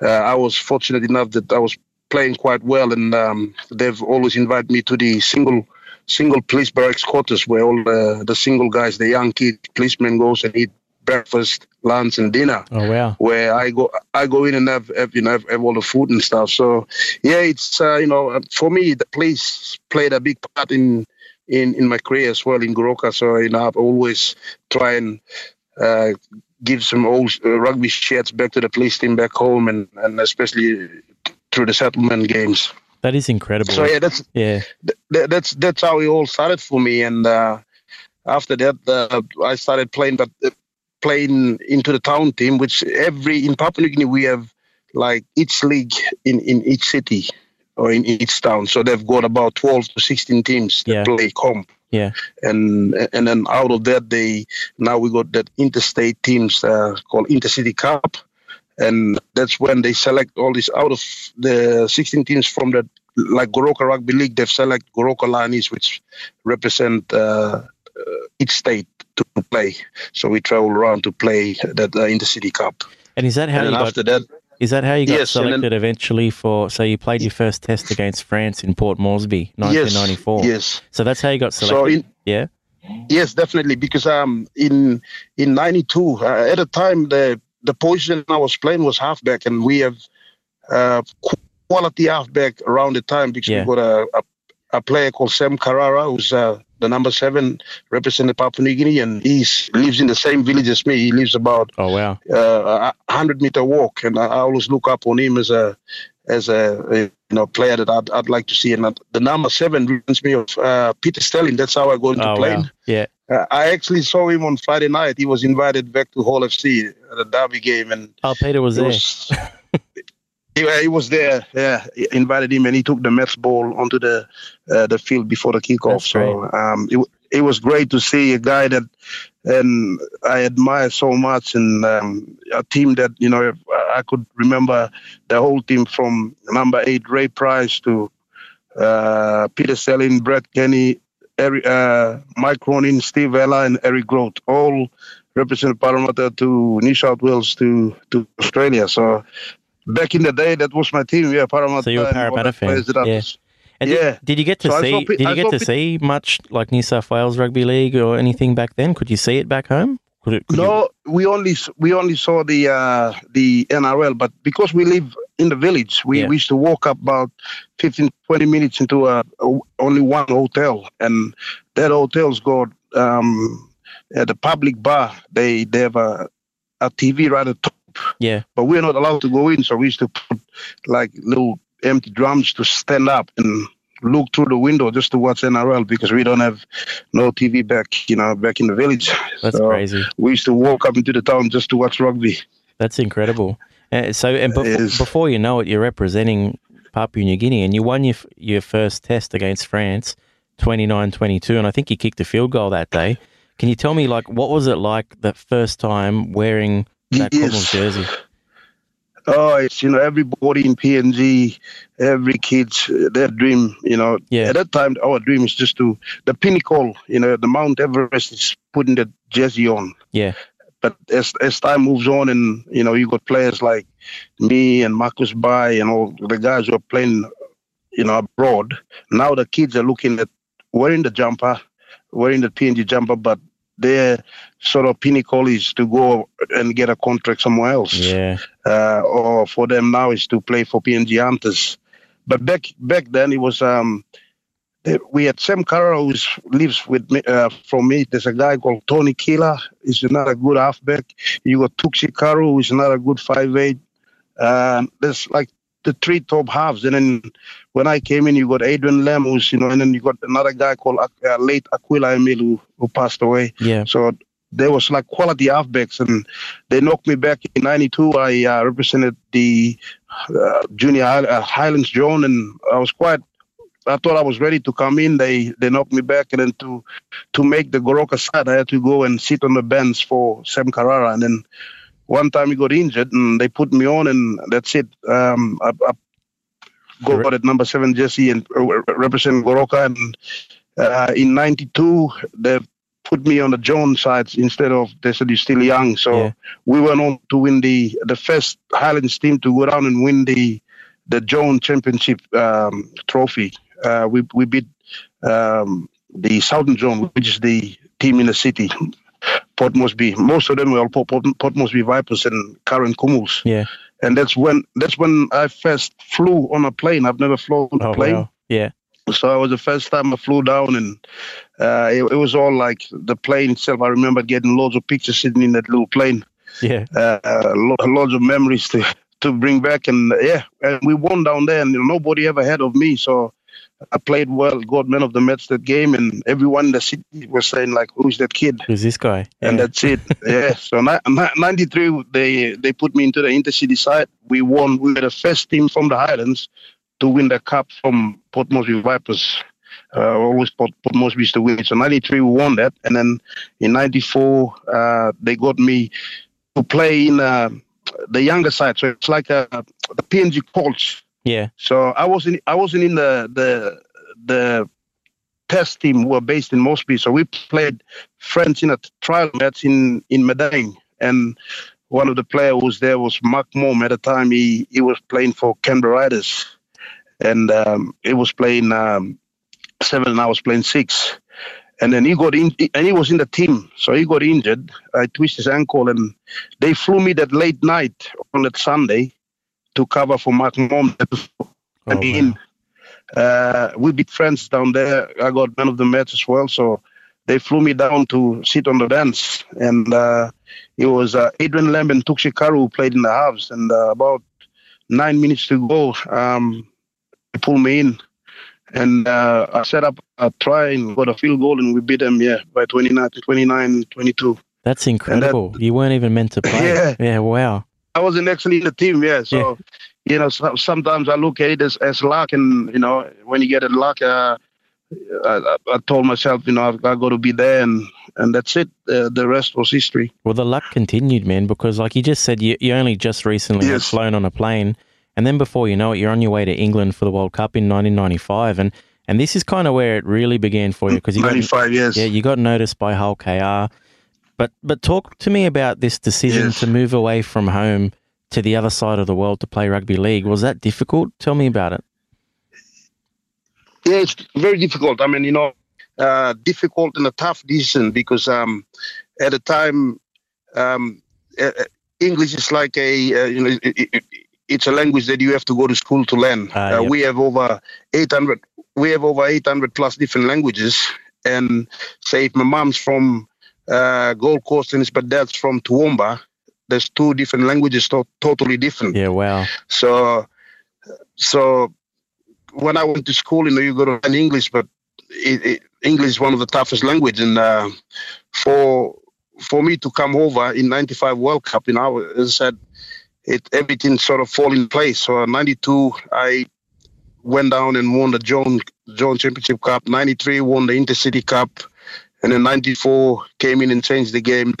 uh, I was fortunate enough that I was playing quite well, and um, they've always invited me to the single single police barracks quarters where all the, the single guys, the young kid policemen goes and eat breakfast, lunch, and dinner. Oh wow! Where I go, I go in and have, have you know have, have, all the food and stuff. So yeah, it's uh, you know for me the police played a big part in in in my career as well in Goroka. So you know I've always try and uh, give some old uh, rugby shirts back to the police team back home, and and especially through the settlement games. That is incredible. So yeah, that's yeah, th- that's that's how it all started for me. And uh, after that, uh, I started playing, but uh, playing into the town team, which every in Papua New Guinea we have like each league in in each city or in each town. So they've got about twelve to sixteen teams that yeah. play comp. Yeah, and and then out of that, they now we got that interstate teams uh, called Intercity Cup and that's when they select all these out of the 16 teams from the like Goroka Rugby League. They've select Goroka Lions, which represent uh, uh, each state to play. So we travel around to play that uh, Intercity Cup. And is that how and you got? After that, is that how you got yes, selected then, eventually for? So you played your first test against France in Port Moresby, 1994. Yes. yes. So that's how you got selected. So in, yeah. Yes, definitely. Because um, in in '92, uh, at the time the the position I was playing was halfback, and we have uh, quality halfback around the time because yeah. we got a, a, a, player called Sam Carrara, who's uh, the number seven representing Papua New Guinea, and he lives in the same village as me. He lives about oh wow uh, a hundred meter walk, and I, I always look up on him as a as a, you know player that I'd, I'd like to see. And the number seven reminds me of uh, Peter Sterling. That's how I go into oh, playing. Wow. Yeah. Uh, I actually saw him on Friday night. He was invited back to Hull FC at a derby game, and oh, Peter was there. Was, *laughs* he, he, was there. Yeah, he invited him, and he took the Mets ball onto the uh, the field before the kickoff. That's so um, it, it was great to see a guy that and I admire so much, and um, a team that you know I could remember the whole team from number eight Ray Price to uh, Peter Sterling, Brett Kenny, Eric, uh, Mick Cronin, Steve Ella, and Eric Grothe, all represented Parramatta to New South Wales to, to Australia. So back in the day, that was my team. Yeah, Parramatta. So you're a Parramatta fan, yeah. And Yeah. Did, did you get to So see? did you get to see much like New South Wales Rugby League or anything back then? Could you see it back home? Could it, could you- No, we only we only saw the uh, the NRL, but because we live in the village, we, Yeah. we used to walk up about 15, 20 minutes into a, a- only one hotel, and that hotel's got um, at the public bar. They they have a, a TV right at the top, yeah, but we're not allowed to go in, so we used to put like little empty drums to stand up and look through the window just to watch NRL because we don't have no TV back, you know, back in the village. *laughs* that's So- crazy. we used to walk up into the town just to watch rugby. That's incredible. Uh, so, and befo- before you know it, you're representing Papua New Guinea, and you won your f- your first test against France, 29-22, and I think you kicked a field goal that day. Can you tell me, like, what was it like the first time wearing that Yes. Jersey? Oh, it's you know everybody in PNG, every kid's their dream. You know, Yeah. at that time our dream is just to the pinnacle. You know, the Mount Everest is putting the jersey on. Yeah, But as as time moves on, and you know, you got players like me and Marcus Bai and all the guys who are playing, you know, abroad. Now the kids are looking at wearing the jumper, wearing the PNG jumper, but their sort of pinnacle is to go and get a contract somewhere else yeah, uh, or for them now is to play for PNG Hunters. But back back then it was um, we had Sam Carroll who lives with me uh, from me. There's a guy called Tony Killer. He's another good halfback. You got Tuksy Karu, who's another good five eight. Um, there's like the three top halves, and then when I came in, you got Adrian Lam, who's you know, and then you got another guy called uh, late Aquila Emil who, who passed away. yeah, So there was like quality halfbacks, and they knocked me back in '92. I uh, represented the uh, junior uh, Highlands Zone, and I was quite. I thought I was ready to come in. They they knocked me back, and then to to make the Goroka side, I had to go and sit on the bench for Sam Carrara, and then one time he got injured, and they put me on, and that's it. Um, I, I got at number seven jersey and uh, represent Goroka, and uh, in '92 they put me on the Jones side instead of they said you're still young. So Yeah. we went on to win the the first Highlands team to go down and win the the Jones Championship um, trophy. Uh, we we beat um, the Southern Zone, which is the team in the city. *laughs* Port Moresby. Most of them were all Port, Port, Port Moresby Vipers and current Kumuls. yeah. And that's when that's when I first flew on a plane. I've never flown on a Oh plane. wow, yeah, So it was the first time I flew down, and uh, it, it was all like the plane itself. I remember getting loads of pictures sitting in that little plane, yeah, uh, lo- loads of memories to to bring back. And yeah, and we won down there, and you know, nobody ever heard of me. So I played well, got man of the match that game, and everyone in the city was saying like, "Who's that kid?" who's this guy? and Yeah. that's it. *laughs* yeah. So ni- ni- 93, they they put me into the intercity side. We won. We were the first team from the Highlands to win the cup from Port Moresby Vipers. Uh, always Port, Port Moresby used to win. So 93, we won that. And then in 94, uh, they got me to play in uh, the younger side. So it's like a, the PNG Colts. Yeah, So I wasn't I wasn't in the the the test team were based in Mosby. So we played France in a trial match in in Madang, and one of the players who was there was Mark Mom. At the time, he he was playing for Canberra Raiders, and um, he was playing um, seven, and I was playing six. And then he got in, and he was in the team, so he got injured. I twisted his ankle, and they flew me that late night on that Sunday to cover for Mark Mom. Oh, I mean, uh, we beat France down there. I got man of the match as well. So they flew me down to sit on the bench. And uh, it was uh, Adrian Lam and Tuksy Karu who played in the halves. And uh, about nine minutes to go, um, they pulled me in. And uh, I set up a try and got a field goal, and we beat them, yeah, by 29, 29 22. That's incredible. you weren't even meant to play. *laughs* Yeah. yeah wow. I wasn't actually in the team, yeah. So, you know, so, sometimes I look at it as, as luck, and you know, when you get a luck, uh, I, I, told myself, you know, I've, I've got to be there, and and that's it. Uh, the rest was history. Well, the luck continued, man, because like you just said, you, you only just recently Yes. flown on a plane, and then before you know it, you're on your way to England for the World Cup in 1995, and and this is kind of where it really began for you because you got, Ninety-five years. yeah you got noticed by Hull KR, but but talk to me about this decision Yes. to move away from home to the other side of the world to play rugby league. Was that difficult? Tell me about it. Yeah, it's very difficult. I mean, you know, uh, difficult and a tough decision because um, at the time, um, uh, English is like a uh, you know it, it, it's a language that you have to go to school to learn. Ah, yep. We have over 800 we have over 800 plus different languages. And say if my mom's from uh, Gold Coast and my dad's from Toowoomba, there's two different languages, to- totally different. Yeah, wow. So, so when I went to school, you know, you go to learn English, but it, it, English is one of the toughest language. And uh, for for me to come over in '95 World Cup, you know, as I said, it everything sort of fall in place. So '92, I went down and won the John John Championship Cup. '93 won the Intercity Cup, and then '94 came in and changed the game.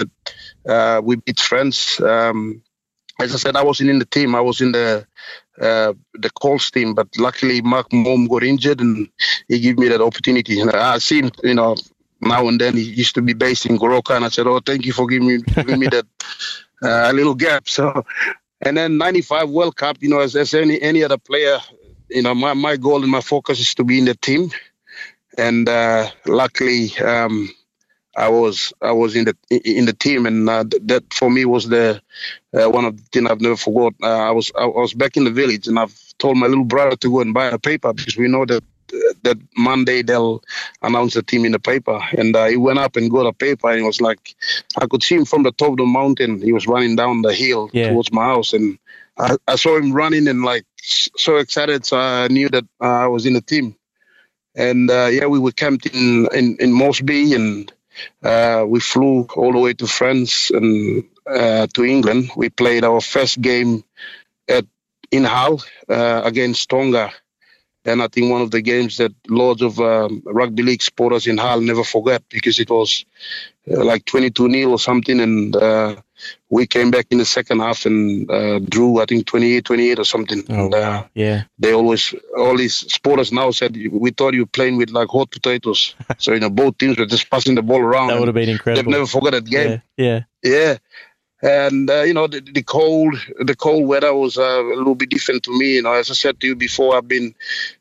Uh, we beat France. Um, as I said, I wasn't in the team. I was in the uh, the Colts team, but luckily Mark Mom got injured, and he gave me that opportunity. And I see him, you know, now and then. He used to be based in Goroka, and I said, "Oh, thank you for giving me giving me that *laughs* uh, little gap." So, and then '95 World Cup, you know, as, as any any other player, you know, my, my goal and my focus is to be in the team, and uh, luckily. Um, I was I was in the in the team, and uh, that for me was the uh, one of the things I've never forgot. Uh, I was I was back in the village, and I've told my little brother to go and buy a paper because we know that that Monday they'll announce the team in the paper. And uh, he went up and got a paper, and it was like I could see him from the top of the mountain. He was running down the hill Yeah. towards my house, and I, I saw him running and like so excited. So I knew that uh, I was in the team. And uh, yeah, we were camped in in, in Mosby and. Uh, we flew all the way to France and uh, to England. We played our first game at in Hull uh, against Tonga, and I think one of the games that loads of um, rugby league supporters in Hull never forget because it was uh, like 22 nil or something, and uh, we came back in the second half and uh, drew I think 28 28 or something. Oh, and, uh. Yeah. they always all these supporters now said we thought you were playing with like hot potatoes. *laughs* so you know both teams were just passing the ball around. That would have been incredible. They've never forgot that game. Yeah. Yeah. Yeah. And uh, you know the, the cold, the cold weather was uh, a little bit different to me. You know, as I said to you before, I've been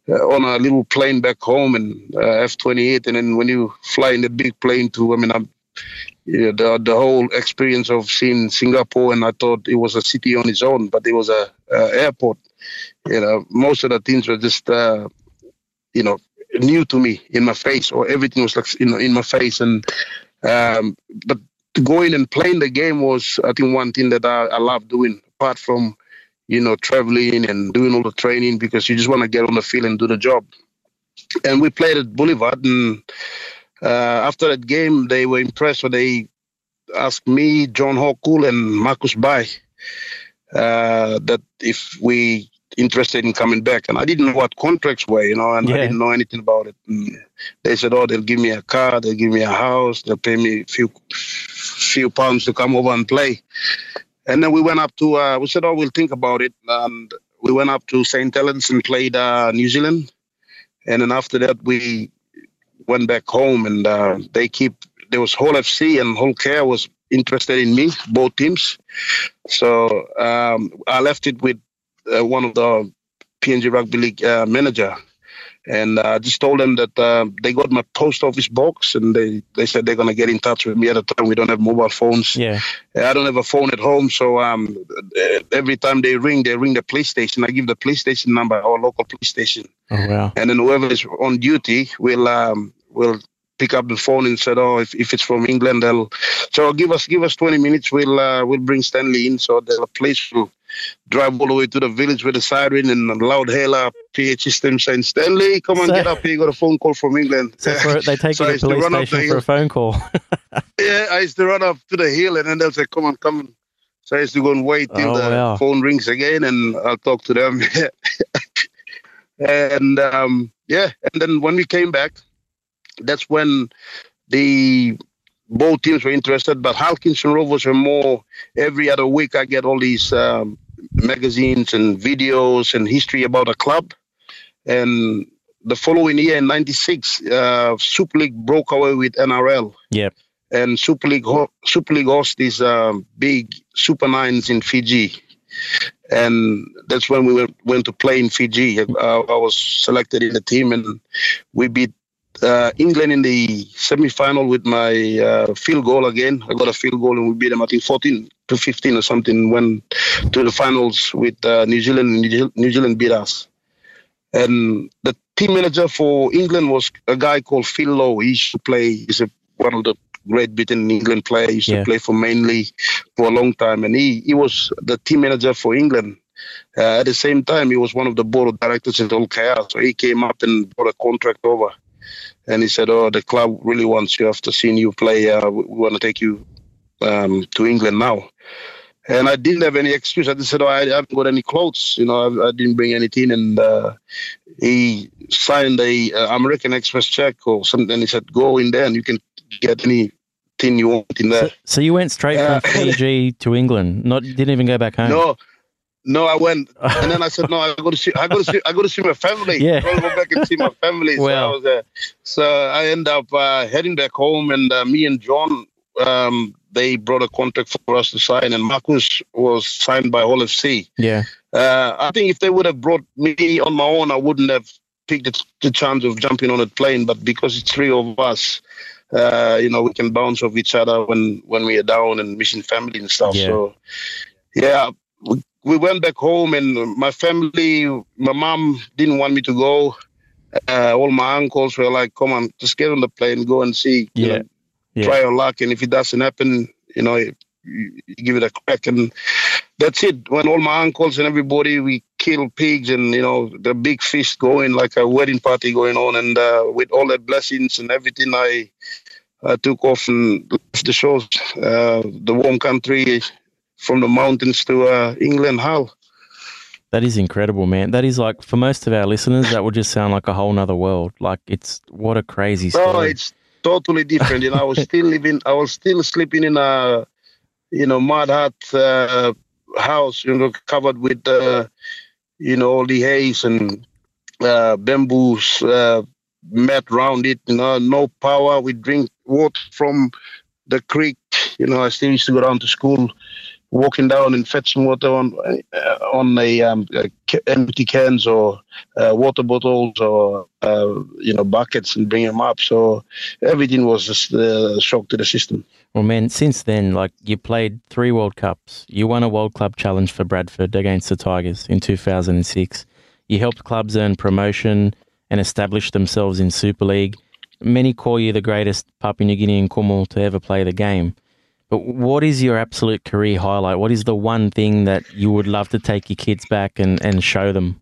uh, on a little plane back home and uh, F-28, and then when you fly in the big plane to, I mean, I'm, you know, the the whole experience of seeing Singapore, and I thought it was a city on its own, but it was a, a airport. You know, most of the things were just, uh, you know, new to me in my face, or everything was like in in my face, and um, but going and playing the game was, I think, one thing that I, I love doing, apart from, you know, traveling and doing all the training because you just want to get on the field and do the job. And we played at Boulevard, and after that game, they were impressed. So they asked me, John Okul, and Marcus Bai uh, that if we interested in coming back. And I didn't know what contracts were, you know, and I didn't know anything about it. And they said, oh, they'll give me a car, they'll give me a house, they'll pay me a few few pounds to come over and play. And then we went up to, uh, we said, oh, we'll think about it. And we went up to St. Helens and played uh, New Zealand. And then after that, we went back home and uh, they keep, there was Hull FC and Hull KR was interested in me, both teams. So um, I left it with uh, one of the PNG Rugby League uh, manager. And I uh, just told them that uh, they got my post office box and they, they said they're going to get in touch with me at the time. We don't have mobile phones. Yeah. I don't have a phone at home, so um, every time they ring, they ring the police station. I give the police station number, our local police station, Oh wow. and then whoever is on duty will um, will pick up the phone and said, "Oh, if, if it's from England, they'll." So give us give us twenty minutes. We'll uh, we'll bring Stanley in. So the police will drive all the way to the village with a siren and a loud hailer PH system saying, "Stanley, come on, So- get up here. You got a phone call from England." So for, they take So you to to police station the for a phone call. *laughs* *laughs* Yeah, I used to run up to the hill and then they'll say, come on, come on. So I used to go and wait till Oh, the wow. phone rings again and I'll talk to them. *laughs* and um, yeah, and then when we came back, that's when the both teams were interested, but Hull Kingston Rovers were more every other week. I get all these um, magazines and videos and history about a club. And the following year in 96, uh, Super League broke away with NRL yep. and Super League ho- Super League host these um, big Super Nines in Fiji, and that's when we went, went to play in Fiji. Uh, I was selected in the team, and we beat uh, England in the semi-final with my uh, field goal again. I got a field goal, and we beat them. I think 14 to 15 or something. Went to the finals with uh, New Zealand. New Zealand beat us, and the team manager for England was a guy called Phil Lowe. He used to play. He's a, one of the Great Britain England players. He used yeah. to play for Manly for a long time, and he he was the team manager for England. Uh, at the same time, he was one of the board of directors at Hull KR. So he came up and brought a contract over, and he said, "Oh, the club really wants you after seeing you play. Uh, we, we want to take you um, to England now." and I didn't have any excuse. I just said, "Oh, I, haven't got any clothes. You know, I, I didn't bring anything." And uh, he signed a uh, American Express check or something. And he said, "Go in there and you can get anything you want in there." So, so you went straight from Fiji to England. Not didn't even go back home. No. No, I went, and then I said, *laughs* "No, I got to see, I got to see, I got to see my family. Yeah, I go back and see my family." So well. I was there. So I end up uh, heading back home, and uh, me and John um, they brought a contract for us to sign, and Marcus was signed by Hull FC. Yeah. Uh, I think if they would have brought me on my own, I wouldn't have picked the, the chance of jumping on a plane. But because it's three of us, uh, you know, we can bounce off each other when when we are down and missing family and stuff. Yeah. So, yeah, we, we went back home, and my family, my mom didn't want me to go. Uh, all my uncles were like, "Come on, just get on the plane, go and see." Yeah. You know, yeah. try your luck, and if it doesn't happen, you know, you, you give it a crack, and that's it. When all my uncles and everybody, we kill pigs, and you know, the big feast going like a wedding party going on, and uh, with all the blessings and everything, I. I took off and left the shores, uh, the warm country, from the mountains to uh, England, Hull. That is incredible, man. That is like for most of our listeners, that would just sound like a whole nother world. Like it's what a crazy story. Oh, it's totally different. You know, I was *laughs* still living, I was still sleeping in a, you know, mud hut uh, house, you know, covered with, uh, you know, all the haze and uh, bamboos uh, mat around it. You know, no power. We drink water from the creek. You know, I still used to go down to school walking down and fetching water on uh, on a, um, empty cans or uh, water bottles or uh, you know buckets and bring them up. So everything was just a shock to the system. Well, man, since then, like you played three World Cups, you won a World Club Challenge for Bradford against the Tigers in 2006. You helped clubs earn promotion and establish themselves in Super League. Many call you the greatest Papua New Guinean Kumul to ever play the game. What is your absolute career highlight? What is the one thing that you would love to take your kids back and, and show them?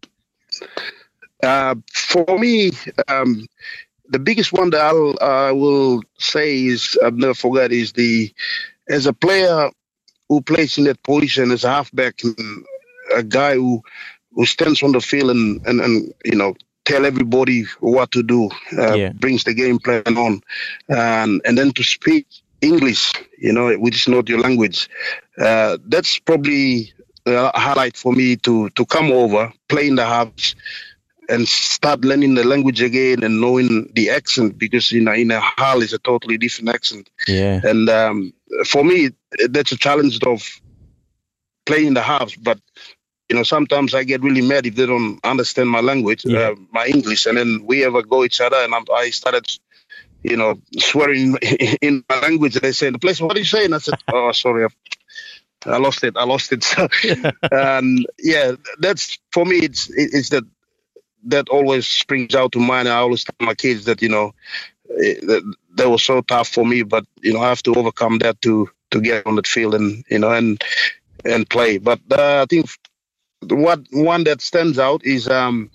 Uh, for me, um, the biggest one that I'll, I will say is I've never forgot is the as a player who plays in that position as a halfback, a guy who who stands on the field and and, and you know tell everybody what to do, uh, yeah. brings the game plan on, and and then to speak English, you know, which is not your language. Uh, that's probably a highlight for me to to come over, play in the hubs, and start learning the language again and knowing the accent because you know in a Hull is a totally different accent. Yeah. And um, for me, that's a challenge of playing the hubs, but you know sometimes I get really mad if they don't understand my language, yeah. uh, my English, and then we ever go each other, and I'm, I started you know, swearing *laughs* in my language. They say, the place, what are you saying? I said, *laughs* oh, sorry, I lost it. I lost it. *laughs* and yeah, that's for me. It's it's that that always springs out to mind. I always tell my kids that you know that, that was so tough for me, but you know I have to overcome that to to get on the field and you know and and play. But uh, I think what one that stands out is um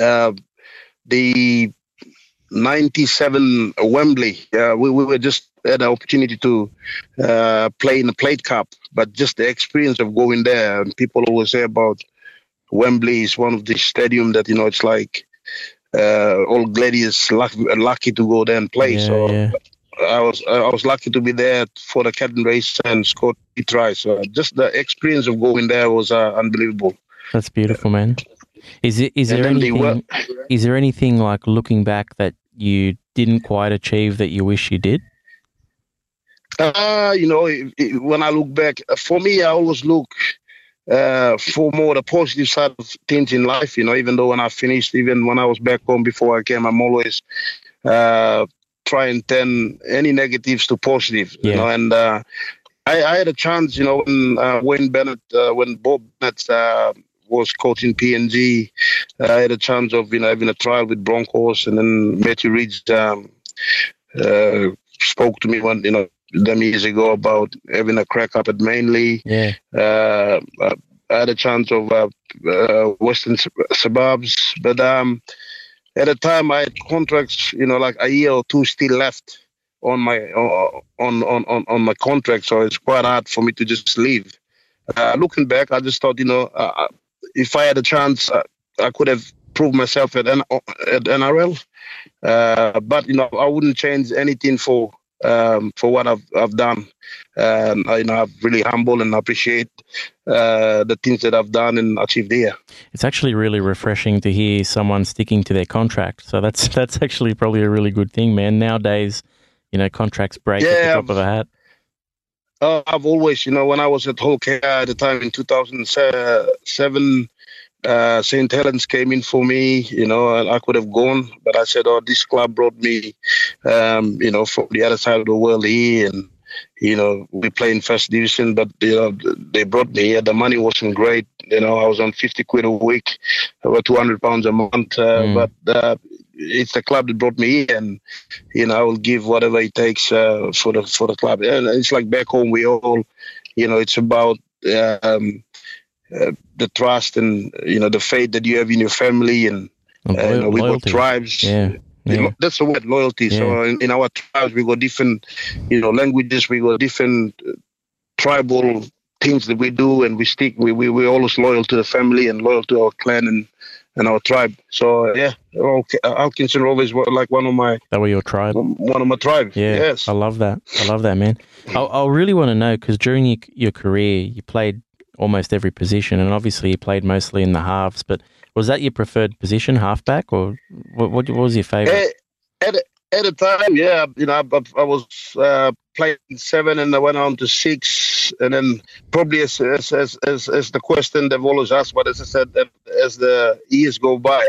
uh the 97 Wembley. Uh, we, we were just had an opportunity to uh, play in the Plate Cup, but just the experience of going there. And people always say about Wembley is one of the stadium that you know it's like uh, all gladiators lucky, lucky to go there and play. Yeah, so yeah. I was I was lucky to be there for the curtain race and scored three tries. So just the experience of going there was uh, unbelievable. That's beautiful, man. Is it is there anything is there anything like looking back that you didn't quite achieve that you wish you did? Uh, you know, it, it, when I look back, uh, for me, I always look uh, for more the positive side of things in life. You know, even though when I finished, even when I was back home before I came, I'm always uh, trying turn any negatives to positive. You Yeah. know, and uh, I, I had a chance. You know, when uh, Wayne Bennett, uh, when Bob Bennett uh, was coaching PNG, uh, I had a chance of you know having a trial with Broncos, and then Matthew Ridge um, uh, spoke to me one you know them years ago about having a crack up at Manly. Yeah. Uh, uh, I had a chance of uh, uh, Western suburbs, but um, at the time I had contracts, you know, like a year or two still left on my on on on, on my contract, so it's quite hard for me to just leave. Uh, looking back, I just thought, you know, uh, if I had a chance, uh, I could have proved myself at, N- at NRL. Uh, but you know, I wouldn't change anything for um, for what I've I've done. Um, I, you know, I'm really humble and appreciate uh, the things that I've done and achieved here. It's actually really refreshing to hear someone sticking to their contract. So that's *laughs* that's actually probably a really good thing, man. Nowadays, you know, contracts break at the Yeah, drop of a hat. Uh, I've always, you know, when I was at Hull KR at the time in 2007, uh, St. Helens came in for me, you know, and I could have gone, but I said, oh, this club brought me, um, you know, from the other side of the world here, and you know, we play in first division, but you know, they brought me here. The money wasn't great, you know. I was on 50 quid a week, about 200 pounds a month, uh, Mm. but uh, it's the club that brought me here, and you know, I will give whatever it takes uh, for the for the club. And it's like back home, we all, you know, it's about um, uh, the trust and you know the faith that you have in your family, and And uh, you know, we got tribes. Yeah. Yeah. that's the word loyalty. So in, in our tribes, we got different, you know, languages. We got different uh, tribal things that we do, and we stick. We we we always loyal to the family and loyal to our clan and and our tribe. So yeah, okay, Hull Kingston Rovers were like one of my That were your tribe. one of my tribe. Yeah, Yes. I love that. I love that, man. I, I really want to know because during your, your career, you played almost every position, and obviously you played mostly in the halves. But was that your preferred position, halfback, or what? What, what was your favorite? Eh, At, at the time, yeah, you know, I, I was uh, playing seven, and I went on to six, and then probably as as as as, as the question they've always asked, but as I said, as the years go by,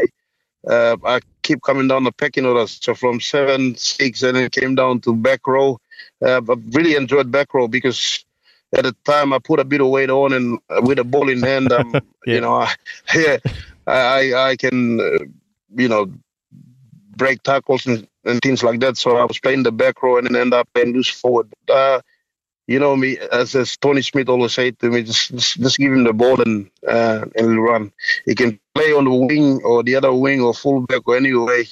uh, I keep coming down the pecking order. So from seven, six, and then it came down to back row. Uh, I really enjoyed back row because at the time I put a bit of weight on, and with a ball in hand, um, *laughs* Yeah. you know, I, *laughs* yeah, I I can, uh, you know, break tackles and, and things like that. So I was playing the back row and then end up playing loose forward. Uh, you know me, as, as Tony Smith always said to me, just, just just give him the ball and uh, and run. He can play on the wing or the other wing or fullback or any way.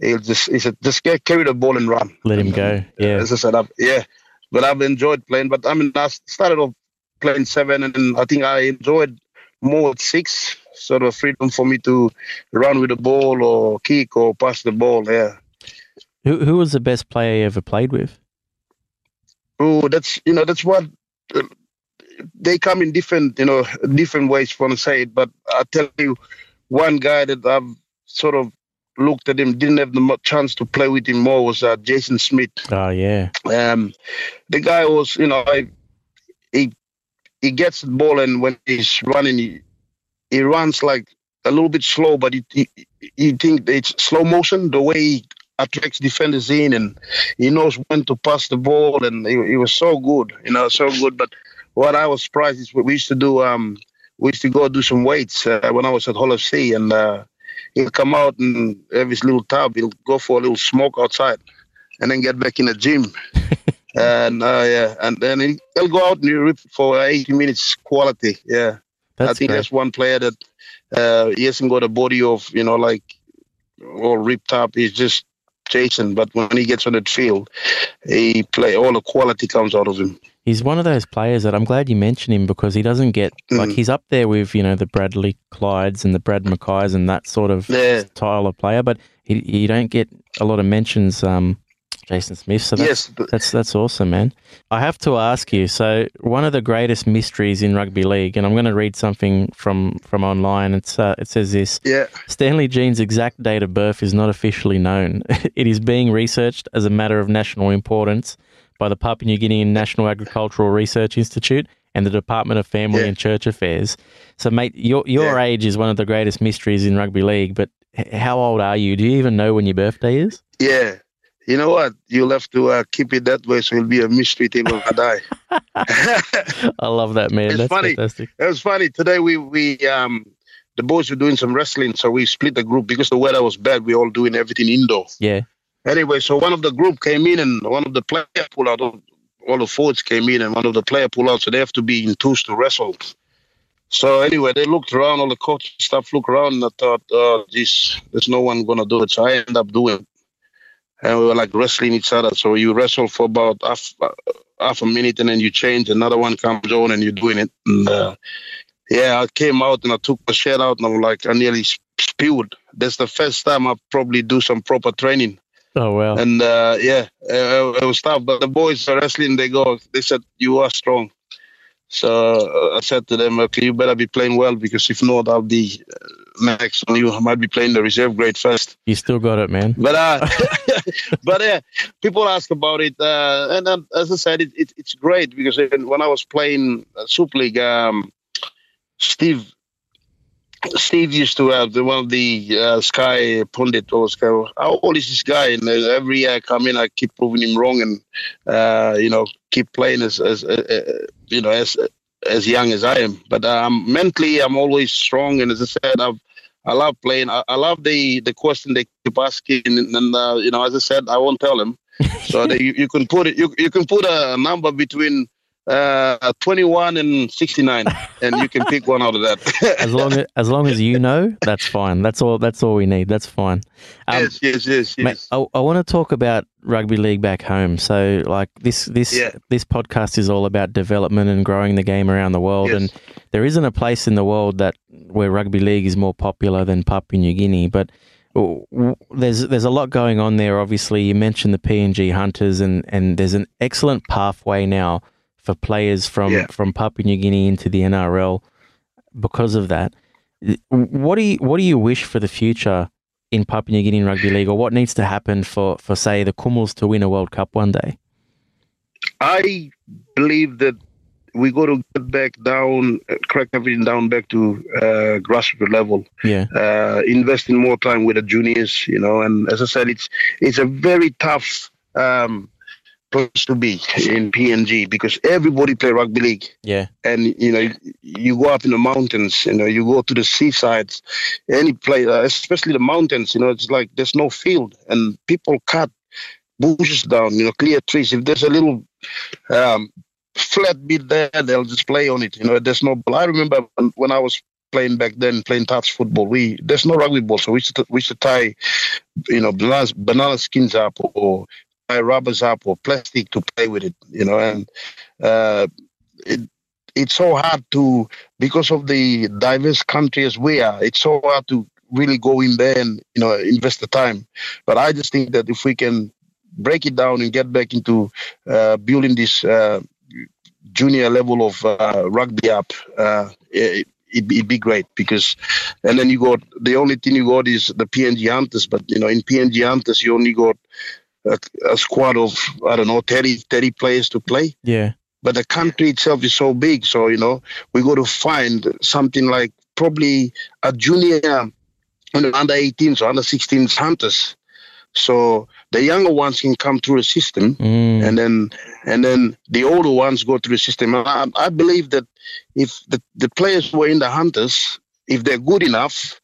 He'll just he said just get, carry the ball and run. Let him go. Yeah, As I said, I've, yeah. But I've enjoyed playing. But I mean, I started off playing seven, and I think I enjoyed more at six. Sort of freedom for me to run with the ball or kick or pass the ball. Yeah. who who was the best player you ever played with? Oh, that's you know that's what uh, they come in different you know different ways. from you want say it, but I tell you, one guy that I've sort of looked at him, didn't have the chance to play with him more was uh, Jason Smith. Oh yeah, Um, the guy was, you know, I, he he gets the ball and when he's running, he, he runs like a little bit slow, but you you, you think it's slow motion the way he attracts defenders in, and he knows when to pass the ball, and he, he was so good, you know, so good. But what I was surprised is we used to do, um, we used to go do some weights uh, when I was at Hull FC, and uh, he'll come out and have his little tub. He'll go for a little smoke outside, and then get back in the gym. *laughs* and uh, yeah, and then he, he'll go out and he'll rip for 80 minutes quality. Yeah, that's I think great. that's one player that uh, he hasn't got a body of you know like all ripped up. He's just Jason, but when he gets on the field, he play all the quality comes out of him. He's one of those players that I'm glad you mentioned him because he doesn't get like Mm. he's up there with you know the Bradley Clydes and the Brad Mackays and that sort of Yeah. style of player, but he you don't get a lot of mentions. Um, Jason Smith, so that's yes, th- That's that's awesome, man. I have to ask you. So, one of the greatest mysteries in rugby league, and I'm going to read something from from online. It's uh, it says this: yeah. Stanley Gene's exact date of birth is not officially known. *laughs* it is being researched as a matter of national importance by the Papua New Guinean National Agricultural Research Institute. and the Department of Family Yeah. and Church Affairs. So, mate, your your Yeah. age is one of the greatest mysteries in rugby league. But how old are you? Do you even know when your birthday is? Yeah. You know what? You'll have to uh, keep it that way, so it'll be a mystery till I die. *laughs* I love that, man. It's That's funny. fantastic. It was funny today. We we um the boys were doing some wrestling, so we split the group because the weather was bad. We all doing everything indoor. Yeah. Anyway, so one of the group came in, and one of the player pulled out. All, the forwards came in, and one of the player pulled out. So they have to be in twos to wrestle. So anyway, they looked around. All the coach stuff looked around, and I thought, oh, geez, there's no one gonna do it. So I end up doing. It. And we were like wrestling each other. So you wrestle for about half, half a minute, and then you change. Another one comes on, and you're doing it. And uh, yeah, I came out and I took my shirt out, and I'm like, I nearly spewed. That's the first time I probably do some proper training. Oh wow. And uh, yeah, uh, it was tough. But the boys are wrestling. They go. They said you are strong. So uh, I said to them, okay, you better be playing well because if not, I'll be uh, next you. Might be playing the reserve grade first. You still got it, man. But uh, *laughs* *laughs* but yeah, people ask about it, uh, and um, as I said, it, it, it's great because when I was playing uh, Super League, um, Steve. Steve used to have the one of the uh, Sky pundit or Sky. How old is this guy? And uh, every year I come in, I keep proving him wrong, and uh, you know, keep playing as as uh, uh, you know as as young as I am. But um, mentally, I'm always strong, and as I said, I've I love playing. I, I love the the question they keep asking, and, and uh, you know, as I said, I won't tell them. so *laughs* that you, you can put it. You, you can put a number between uh, 21 and 69, and you can pick one out of that. *laughs* As long as as long as you know, that's fine. That's all. That's all we need. That's fine. Um, yes, yes, yes, Mate. I, I want to talk about rugby league back home. So, like this, this, Yeah. this podcast is all about development and growing the game around the world. Yes. And there isn't a place in the world that where rugby league is more popular than Papua New Guinea. But there's there's a lot going on there. Obviously, you mentioned the PNG Hunters, and and there's an excellent pathway now for players from Yeah. from Papua New Guinea into the NRL because of that. What do you what do you wish for the future in Papua New Guinea Rugby League, or what needs to happen for, for say the Kumuls to win a World Cup one day? I believe that we got to get back down, crack everything down back to uh, grassroots level. Yeah, uh, investing more time with the juniors, you know. And as I said, it's it's a very tough um, place to be in PNG because everybody play rugby league, yeah, and you know you go up in the mountains, you know, you go to the seasides, any place, uh, especially the mountains, you know, it's like there's no field, and people cut bushes down, you know, clear trees. If there's a little um, flat bit there, they'll just play on it. You know, there's no. I remember when, when I was playing back then, playing touch football. We there's no rugby ball, so we used to we used to tie, you know, banana, banana skins up or rubbers up or plastic to play with it. You know, and uh, it it's so hard to because of the diverse country as we are. It's so hard to really go in there and you know invest the time. But I just think that if we can break it down and get back into uh, building this uh, junior level of uh, rugby up, uh, it, it'd, be, it'd be great because, and then you got the only thing you got is the PNG Hunters, but you know in PNG Hunters you only got a, a squad of I don't know 30, 30 players to play. yeah, But the country itself is so big, so you know we got to find something like probably a junior, under 18s or under 16s hunters. So the younger ones can come through the system, mm, and then and then the older ones go through the system. I, I believe that if the, the players were in the hunters, if they're good enough,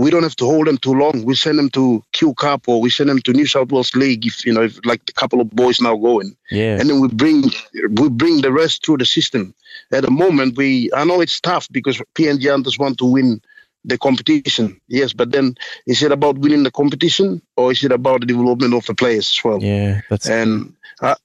we don't have to hold them too long. We send them to Q Cup or we send them to New South Wales League. If you know, if like a couple of boys now going, yeah, and then we bring we bring the rest through the system. At the moment, we I know it's tough because PNG hunters want to win the competition. Yes, but then is it about winning the competition or is it about the development of the players as well? yeah. That's And I,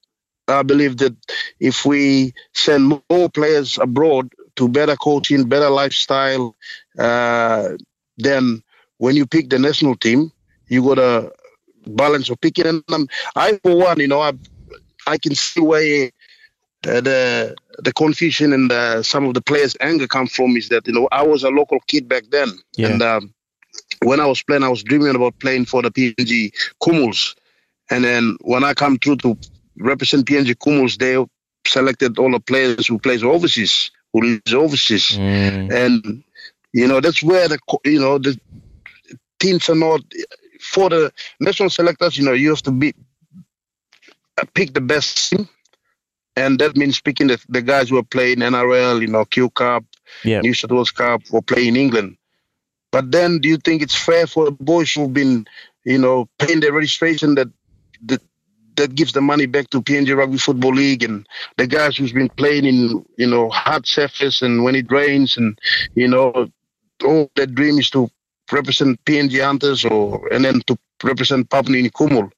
I believe that if we send more players abroad to better coaching, better lifestyle, uh, then when you pick the national team, you got a balance of picking. And um, I, for one, you know, I, I can see where uh, the the confusion and uh, some of the players' anger come from is that you know I was a local kid back then, Yeah. and um, when I was playing, I was dreaming about playing for the PNG Kumuls, and then when I come through to represent PNG Kumuls, they selected all the players who plays overseas, who lives overseas, Mm. and you know that's where the you know the teams are not for the national selectors. You know, you have to be uh, pick the best team, and that means picking the, the guys who are playing NRL, you know, Q Cup, Yeah. New South Wales Cup, or play in England. But then, do you think it's fair for the boys who've been, you know, paying their registration that that that gives the money back to PNG Rugby Football League and the guys who's been playing in, you know, hard surface and when it rains and, you know, all their dream is to represent PNG Hunters or and then to represent Papua New Kumul,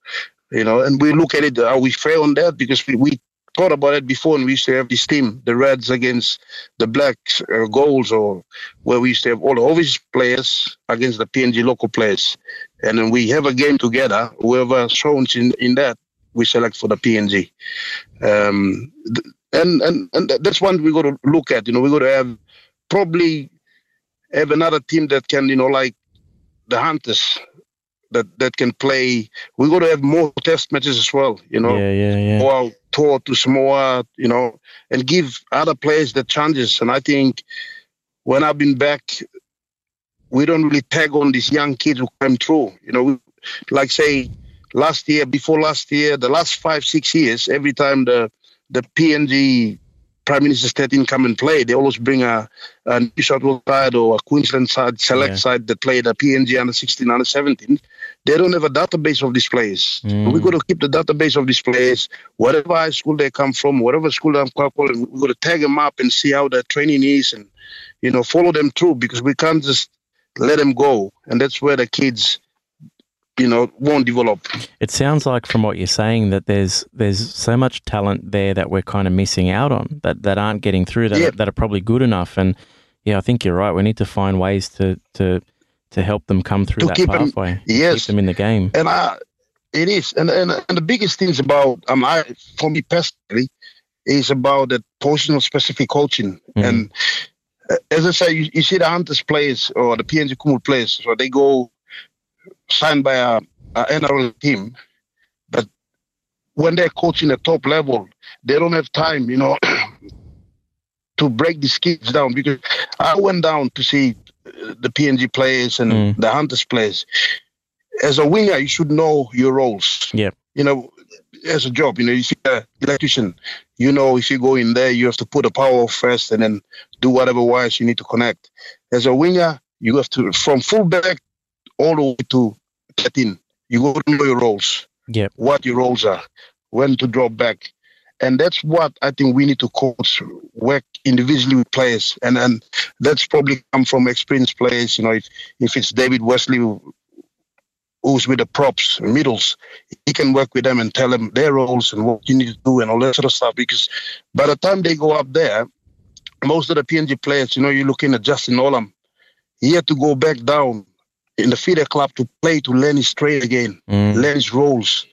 you know, and we look at it, are we fair on that? Because we, we thought about it before and we used to have this team, the Reds against the Blacks uh, goals or where we used to have all the overseas players against the PNG local players. And then we have a game together, whoever shows in, in that, we select for the PNG. Um, and, and, and that's one we got to look at, you know, we got to have probably have another team that can, you know, like the Hunters that, that can play. We got to have more test matches as well, you know Yeah, yeah, yeah. go out tour to Samoa, you know, and give other players the chances. And I think when I've been back, we don't really tag on these young kids who come through. You know, we, like say last year, before last year, the last five, six years, every time the the PNG Prime Minister's 13 come and play, they always bring a, a New South Wales side or a Queensland side, select Yeah. side that played a PNG under 16, under 17. They don't have a database of these players. Mm. We got to keep the database of these players, whatever high school they come from, whatever school they're from, we got to tag them up and see how their training is and, you know, follow them through because we can't just let them go. And that's where the kids, you know, won't develop. It sounds like from what you're saying that there's there's so much talent there that we're kind of missing out on that, that aren't getting through that Yeah. that are probably good enough. And yeah, I think you're right. We need to find ways to to to help them come through To that keep pathway. yes. keep them in the game. And I, it is, and and and the biggest things about um, I for me personally is about the positional specific coaching. Mhm. And uh, as I say, you, you see the Hunters players or the PNG Kumul players, so they go signed by a, a NRL team, but when they're coaching at top level, they don't have time, you know, *clears throat* to break these kids down. Because I went down to see the PNG players and Mm. the Hunters players. As a winger, you should know your roles. Yeah. You know, as a job, you know, you see an electrician, you know, if you go in there, you have to put the power off first and then do whatever wires you need to connect. As a winger, you have to, from fullback all the way to 13, you got to know your roles Yep. what your roles are, when to drop back. And that's what I think we need to coach, work individually with players. And and that's probably come from experienced players. You know, if, if it's David Westley who's with the props, middles, he can work with them and tell them their roles and what you need to do and all that sort of stuff. Because by the time they go up there, most of the PNG players, you know, you're looking at Justin Olam, he had to go back down in the feeder club to play to learn his trade again Mm. learn his roles.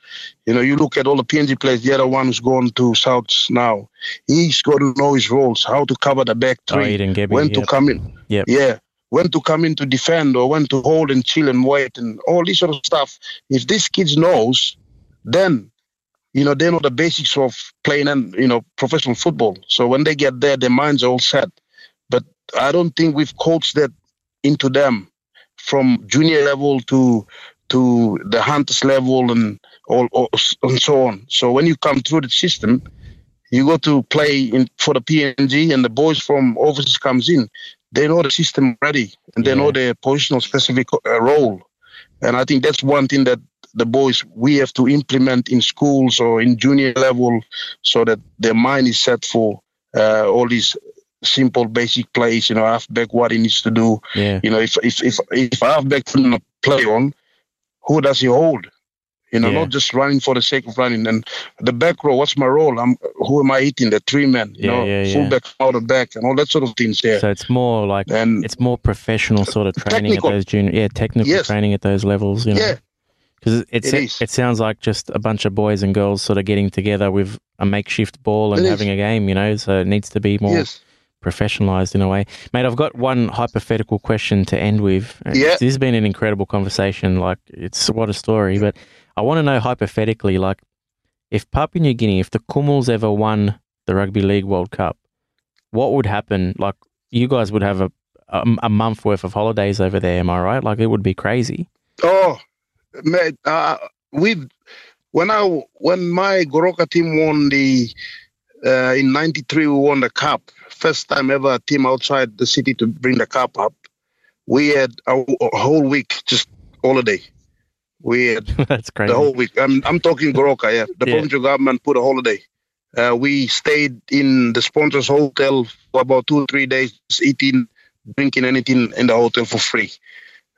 You know, you look at all the PNG players, the other one who's gone to Souths now. He's got to know his roles, how to cover the back Oh, three, Gebby, when to come in. Yep. Yeah. When to come in to defend or when to hold and chill and wait and all this sort of stuff. If these kids knows, then you know they know the basics of playing and you know professional football. So when they get there, their minds are all set. But I don't think we've coached that into them from junior level to to the hunters level and all, all and so on. So when you come through the system, you go to play in for the PNG, and the boys from overseas comes in. They know the system already, and they know their positional specific uh, role. And I think that's one thing that the boys we have to implement in schools or in junior level, so that their mind is set for uh, all these simple basic plays. You know, halfback what he needs to do. Yeah. You know, if if if if halfback couldn't play on, who does he hold? You know, Yeah. not just running for the sake of running. And the back row, what's my role? I'm who am I hitting? The three men, you Yeah, know, yeah, yeah. fullback, out of back, and all that sort of things there. So it's more like and it's more professional sort of training Technical. at those junior, yeah, technical Yes. training at those levels. You know, yeah, because it It it, it sounds like just a bunch of boys and girls sort of getting together with a makeshift ball and having a game. You know, so it needs to be more yes, professionalized in a way. Mate, I've got one hypothetical question to end with. Yeah. This has been an incredible conversation. Like, it's what a story. But I want to know hypothetically, like, if Papua New Guinea, if the Kumuls ever won the Rugby League World Cup, what would happen? Like, you guys would have a, a, a month worth of holidays over there, am I right? Like, it would be crazy. Oh, mate, uh, we've when I when my Goroka team won the uh, in '93, we won the cup. First time ever a team outside the city to bring the cup up. We had a, a whole week just holiday. We had *laughs* That's crazy. the whole week. I'm I'm talking Goroka. Yeah, the Yeah. provincial government put a holiday. Uh, we stayed in the sponsors' hotel for about two or three days, eating, drinking anything in the hotel for free.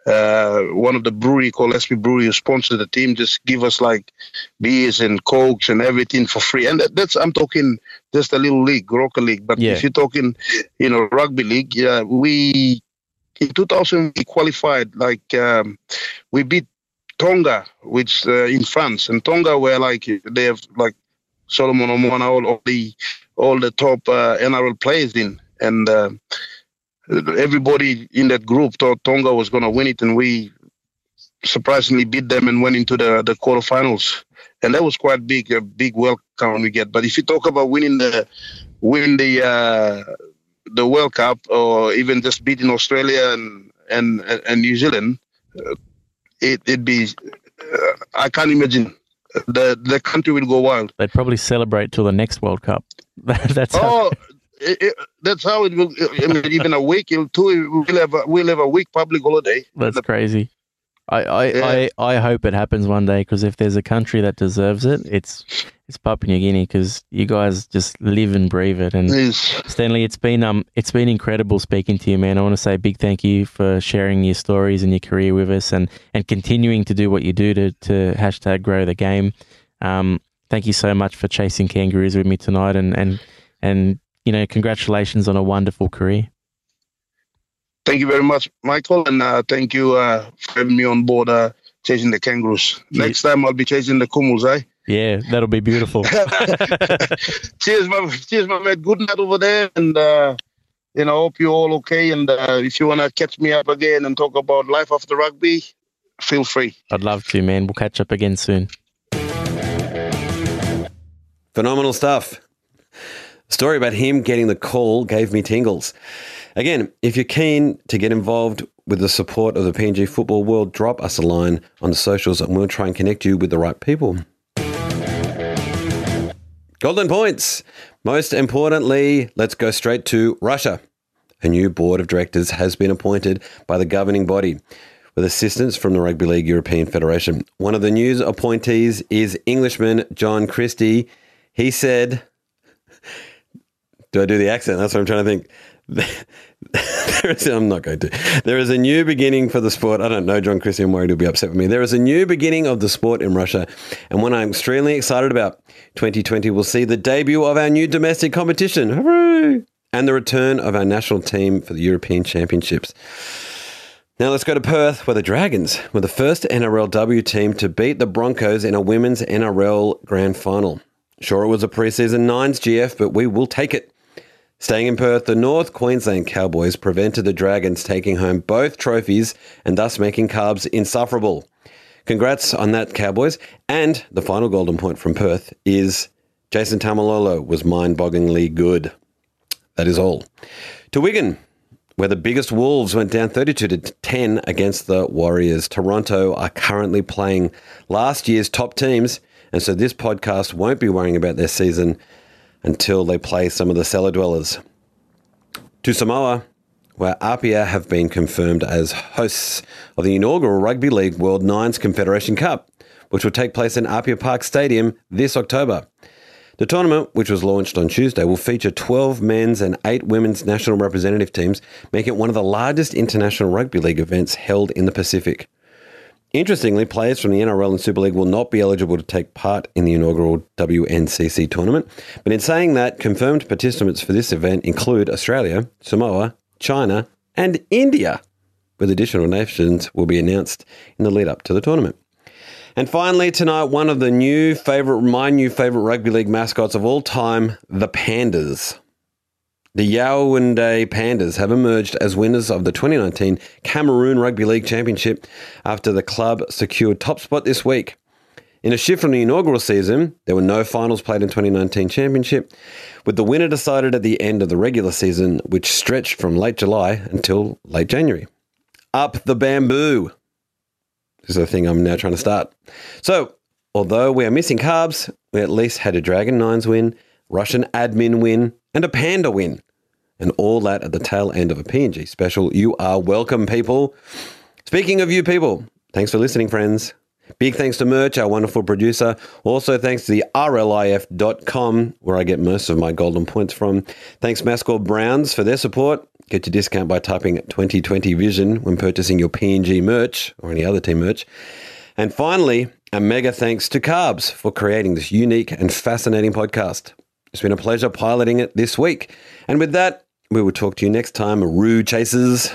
Uh, one of the brewery called SP Brewery who sponsored the team just give us like beers and cokes and everything for free. And that, that's I'm talking just a little league, Goroka league. But Yeah. if you're talking, you know, rugby league, yeah, we in 2000 we qualified like um, we beat Tonga, which uh, in France, and Tonga were like they have like Solomon Haumono, all, all the all the top uh, NRL players in, and uh, everybody in that group thought Tonga was going to win it, and we surprisingly beat them and went into the the quarterfinals, and that was quite big, a big welcome we get. But if you talk about winning the win the uh, the World Cup or even just beating Australia and and and New Zealand, uh, it it'd be uh, I can't imagine the the country will go wild. They'd probably celebrate till the next World Cup. *laughs* That's how, Oh, it, it, that's how it will. I mean, even a week, it'll two. We'll have a, we'll have a week public holiday. that's crazy. I, I, Yeah. I, I hope it happens one day because if there's a country that deserves it, it's it's Papua New Guinea because you guys just live and breathe it. And Is Stanley, it's been um it's been incredible speaking to you, man. I want to say a big thank you for sharing your stories and your career with us, and and continuing to do what you do to to hashtag grow the game. Um, thank you so much for chasing kangaroos with me tonight, and and and you know, congratulations on a wonderful career. thank you very much, Michael, and uh, thank you uh, for having me on board uh, chasing the kangaroos. Yeah. Next time, I'll be chasing the Kumuls, eh? Yeah, that'll be beautiful. *laughs* cheers, my cheers, my mate. Good night over there, and uh, you know, hope you're all okay. And uh, if you wanna catch me up again and talk about life after rugby, feel free. I'd love to, man. We'll catch up again soon. Phenomenal stuff. Story about him getting the call gave me tingles. Again, if you're keen to get involved with the support of the PNG football world, drop us a line on the socials and we'll try and connect you with the right people. Golden points. Most importantly, let's go straight to Russia. A new board of directors has been appointed by the governing body with assistance from the Rugby League European Federation. One of the new appointees is Englishman John Christie. He said, Do I do the accent? That's what I'm trying to think. *laughs* I'm not going to. There is a new beginning for the sport. I don't know John Christie. I'm worried he'll be upset with me. There is a new beginning of the sport in Russia, and one I'm extremely excited about. 2020 will see the debut of our new domestic competition. Hooray! And the return of our national team for the European Championships. Now let's go to Perth, where the Dragons were the first NRLW team to beat the Broncos in a women's NRL grand final. Sure, it was a preseason nines GF, but we will take it. Staying in Perth, the North Queensland Cowboys prevented the Dragons taking home both trophies and thus making Carbs insufferable. Congrats on that, Cowboys. And the final golden point from Perth is Jason Taumalolo was mind bogglingly good. That is all. To Wigan, where the biggest Wolves went down 32 to 10 against the Warriors. Toronto are currently playing last year's top teams, and so this podcast won't be worrying about their season until they play some of the cellar dwellers. To Samoa, where Apia have been confirmed as hosts of the inaugural Rugby League World Nines Confederation Cup, which will take place in Apia Park Stadium this October. The tournament, which was launched on Tuesday, will feature 12 men's and 8 women's national representative teams, making it one of the largest international rugby league events held in the Pacific. Interestingly, players from the NRL and Super League will not be eligible to take part in the inaugural WNCC tournament. But in saying that, confirmed participants for this event include Australia, Samoa, China, and India, with additional nations will be announced in the lead up to the tournament. And finally, tonight, one of the new favorite, my new favorite rugby league mascots of all time, the Pandas. The Yaoundé Pandas have emerged as winners of the 2019 Cameroon Rugby League Championship after the club secured top spot this week. In a shift from the inaugural season, there were no finals played in 2019 championship, with the winner decided at the end of the regular season, which stretched from late July until late January. Up the bamboo. This is the thing I'm now trying to start. So, although we are missing carbs, we at least had a Dragon Nines win, Russian admin win, and a Panda win. And all that at the tail end of a PNG special. You are welcome, people. Speaking of you people, thanks for listening, friends. Big thanks to Murch, our wonderful producer. Also, thanks to the RLIF.com, where I get most of my golden points from. Thanks, Mascord Brownz, for their support. Get your discount by typing 2020 Vision when purchasing your PNG merch or any other team merch. And finally, a mega thanks to Carbs for creating this unique and fascinating podcast. It's been a pleasure piloting it this week. And with that, we will talk to you next time, Roo Chasers.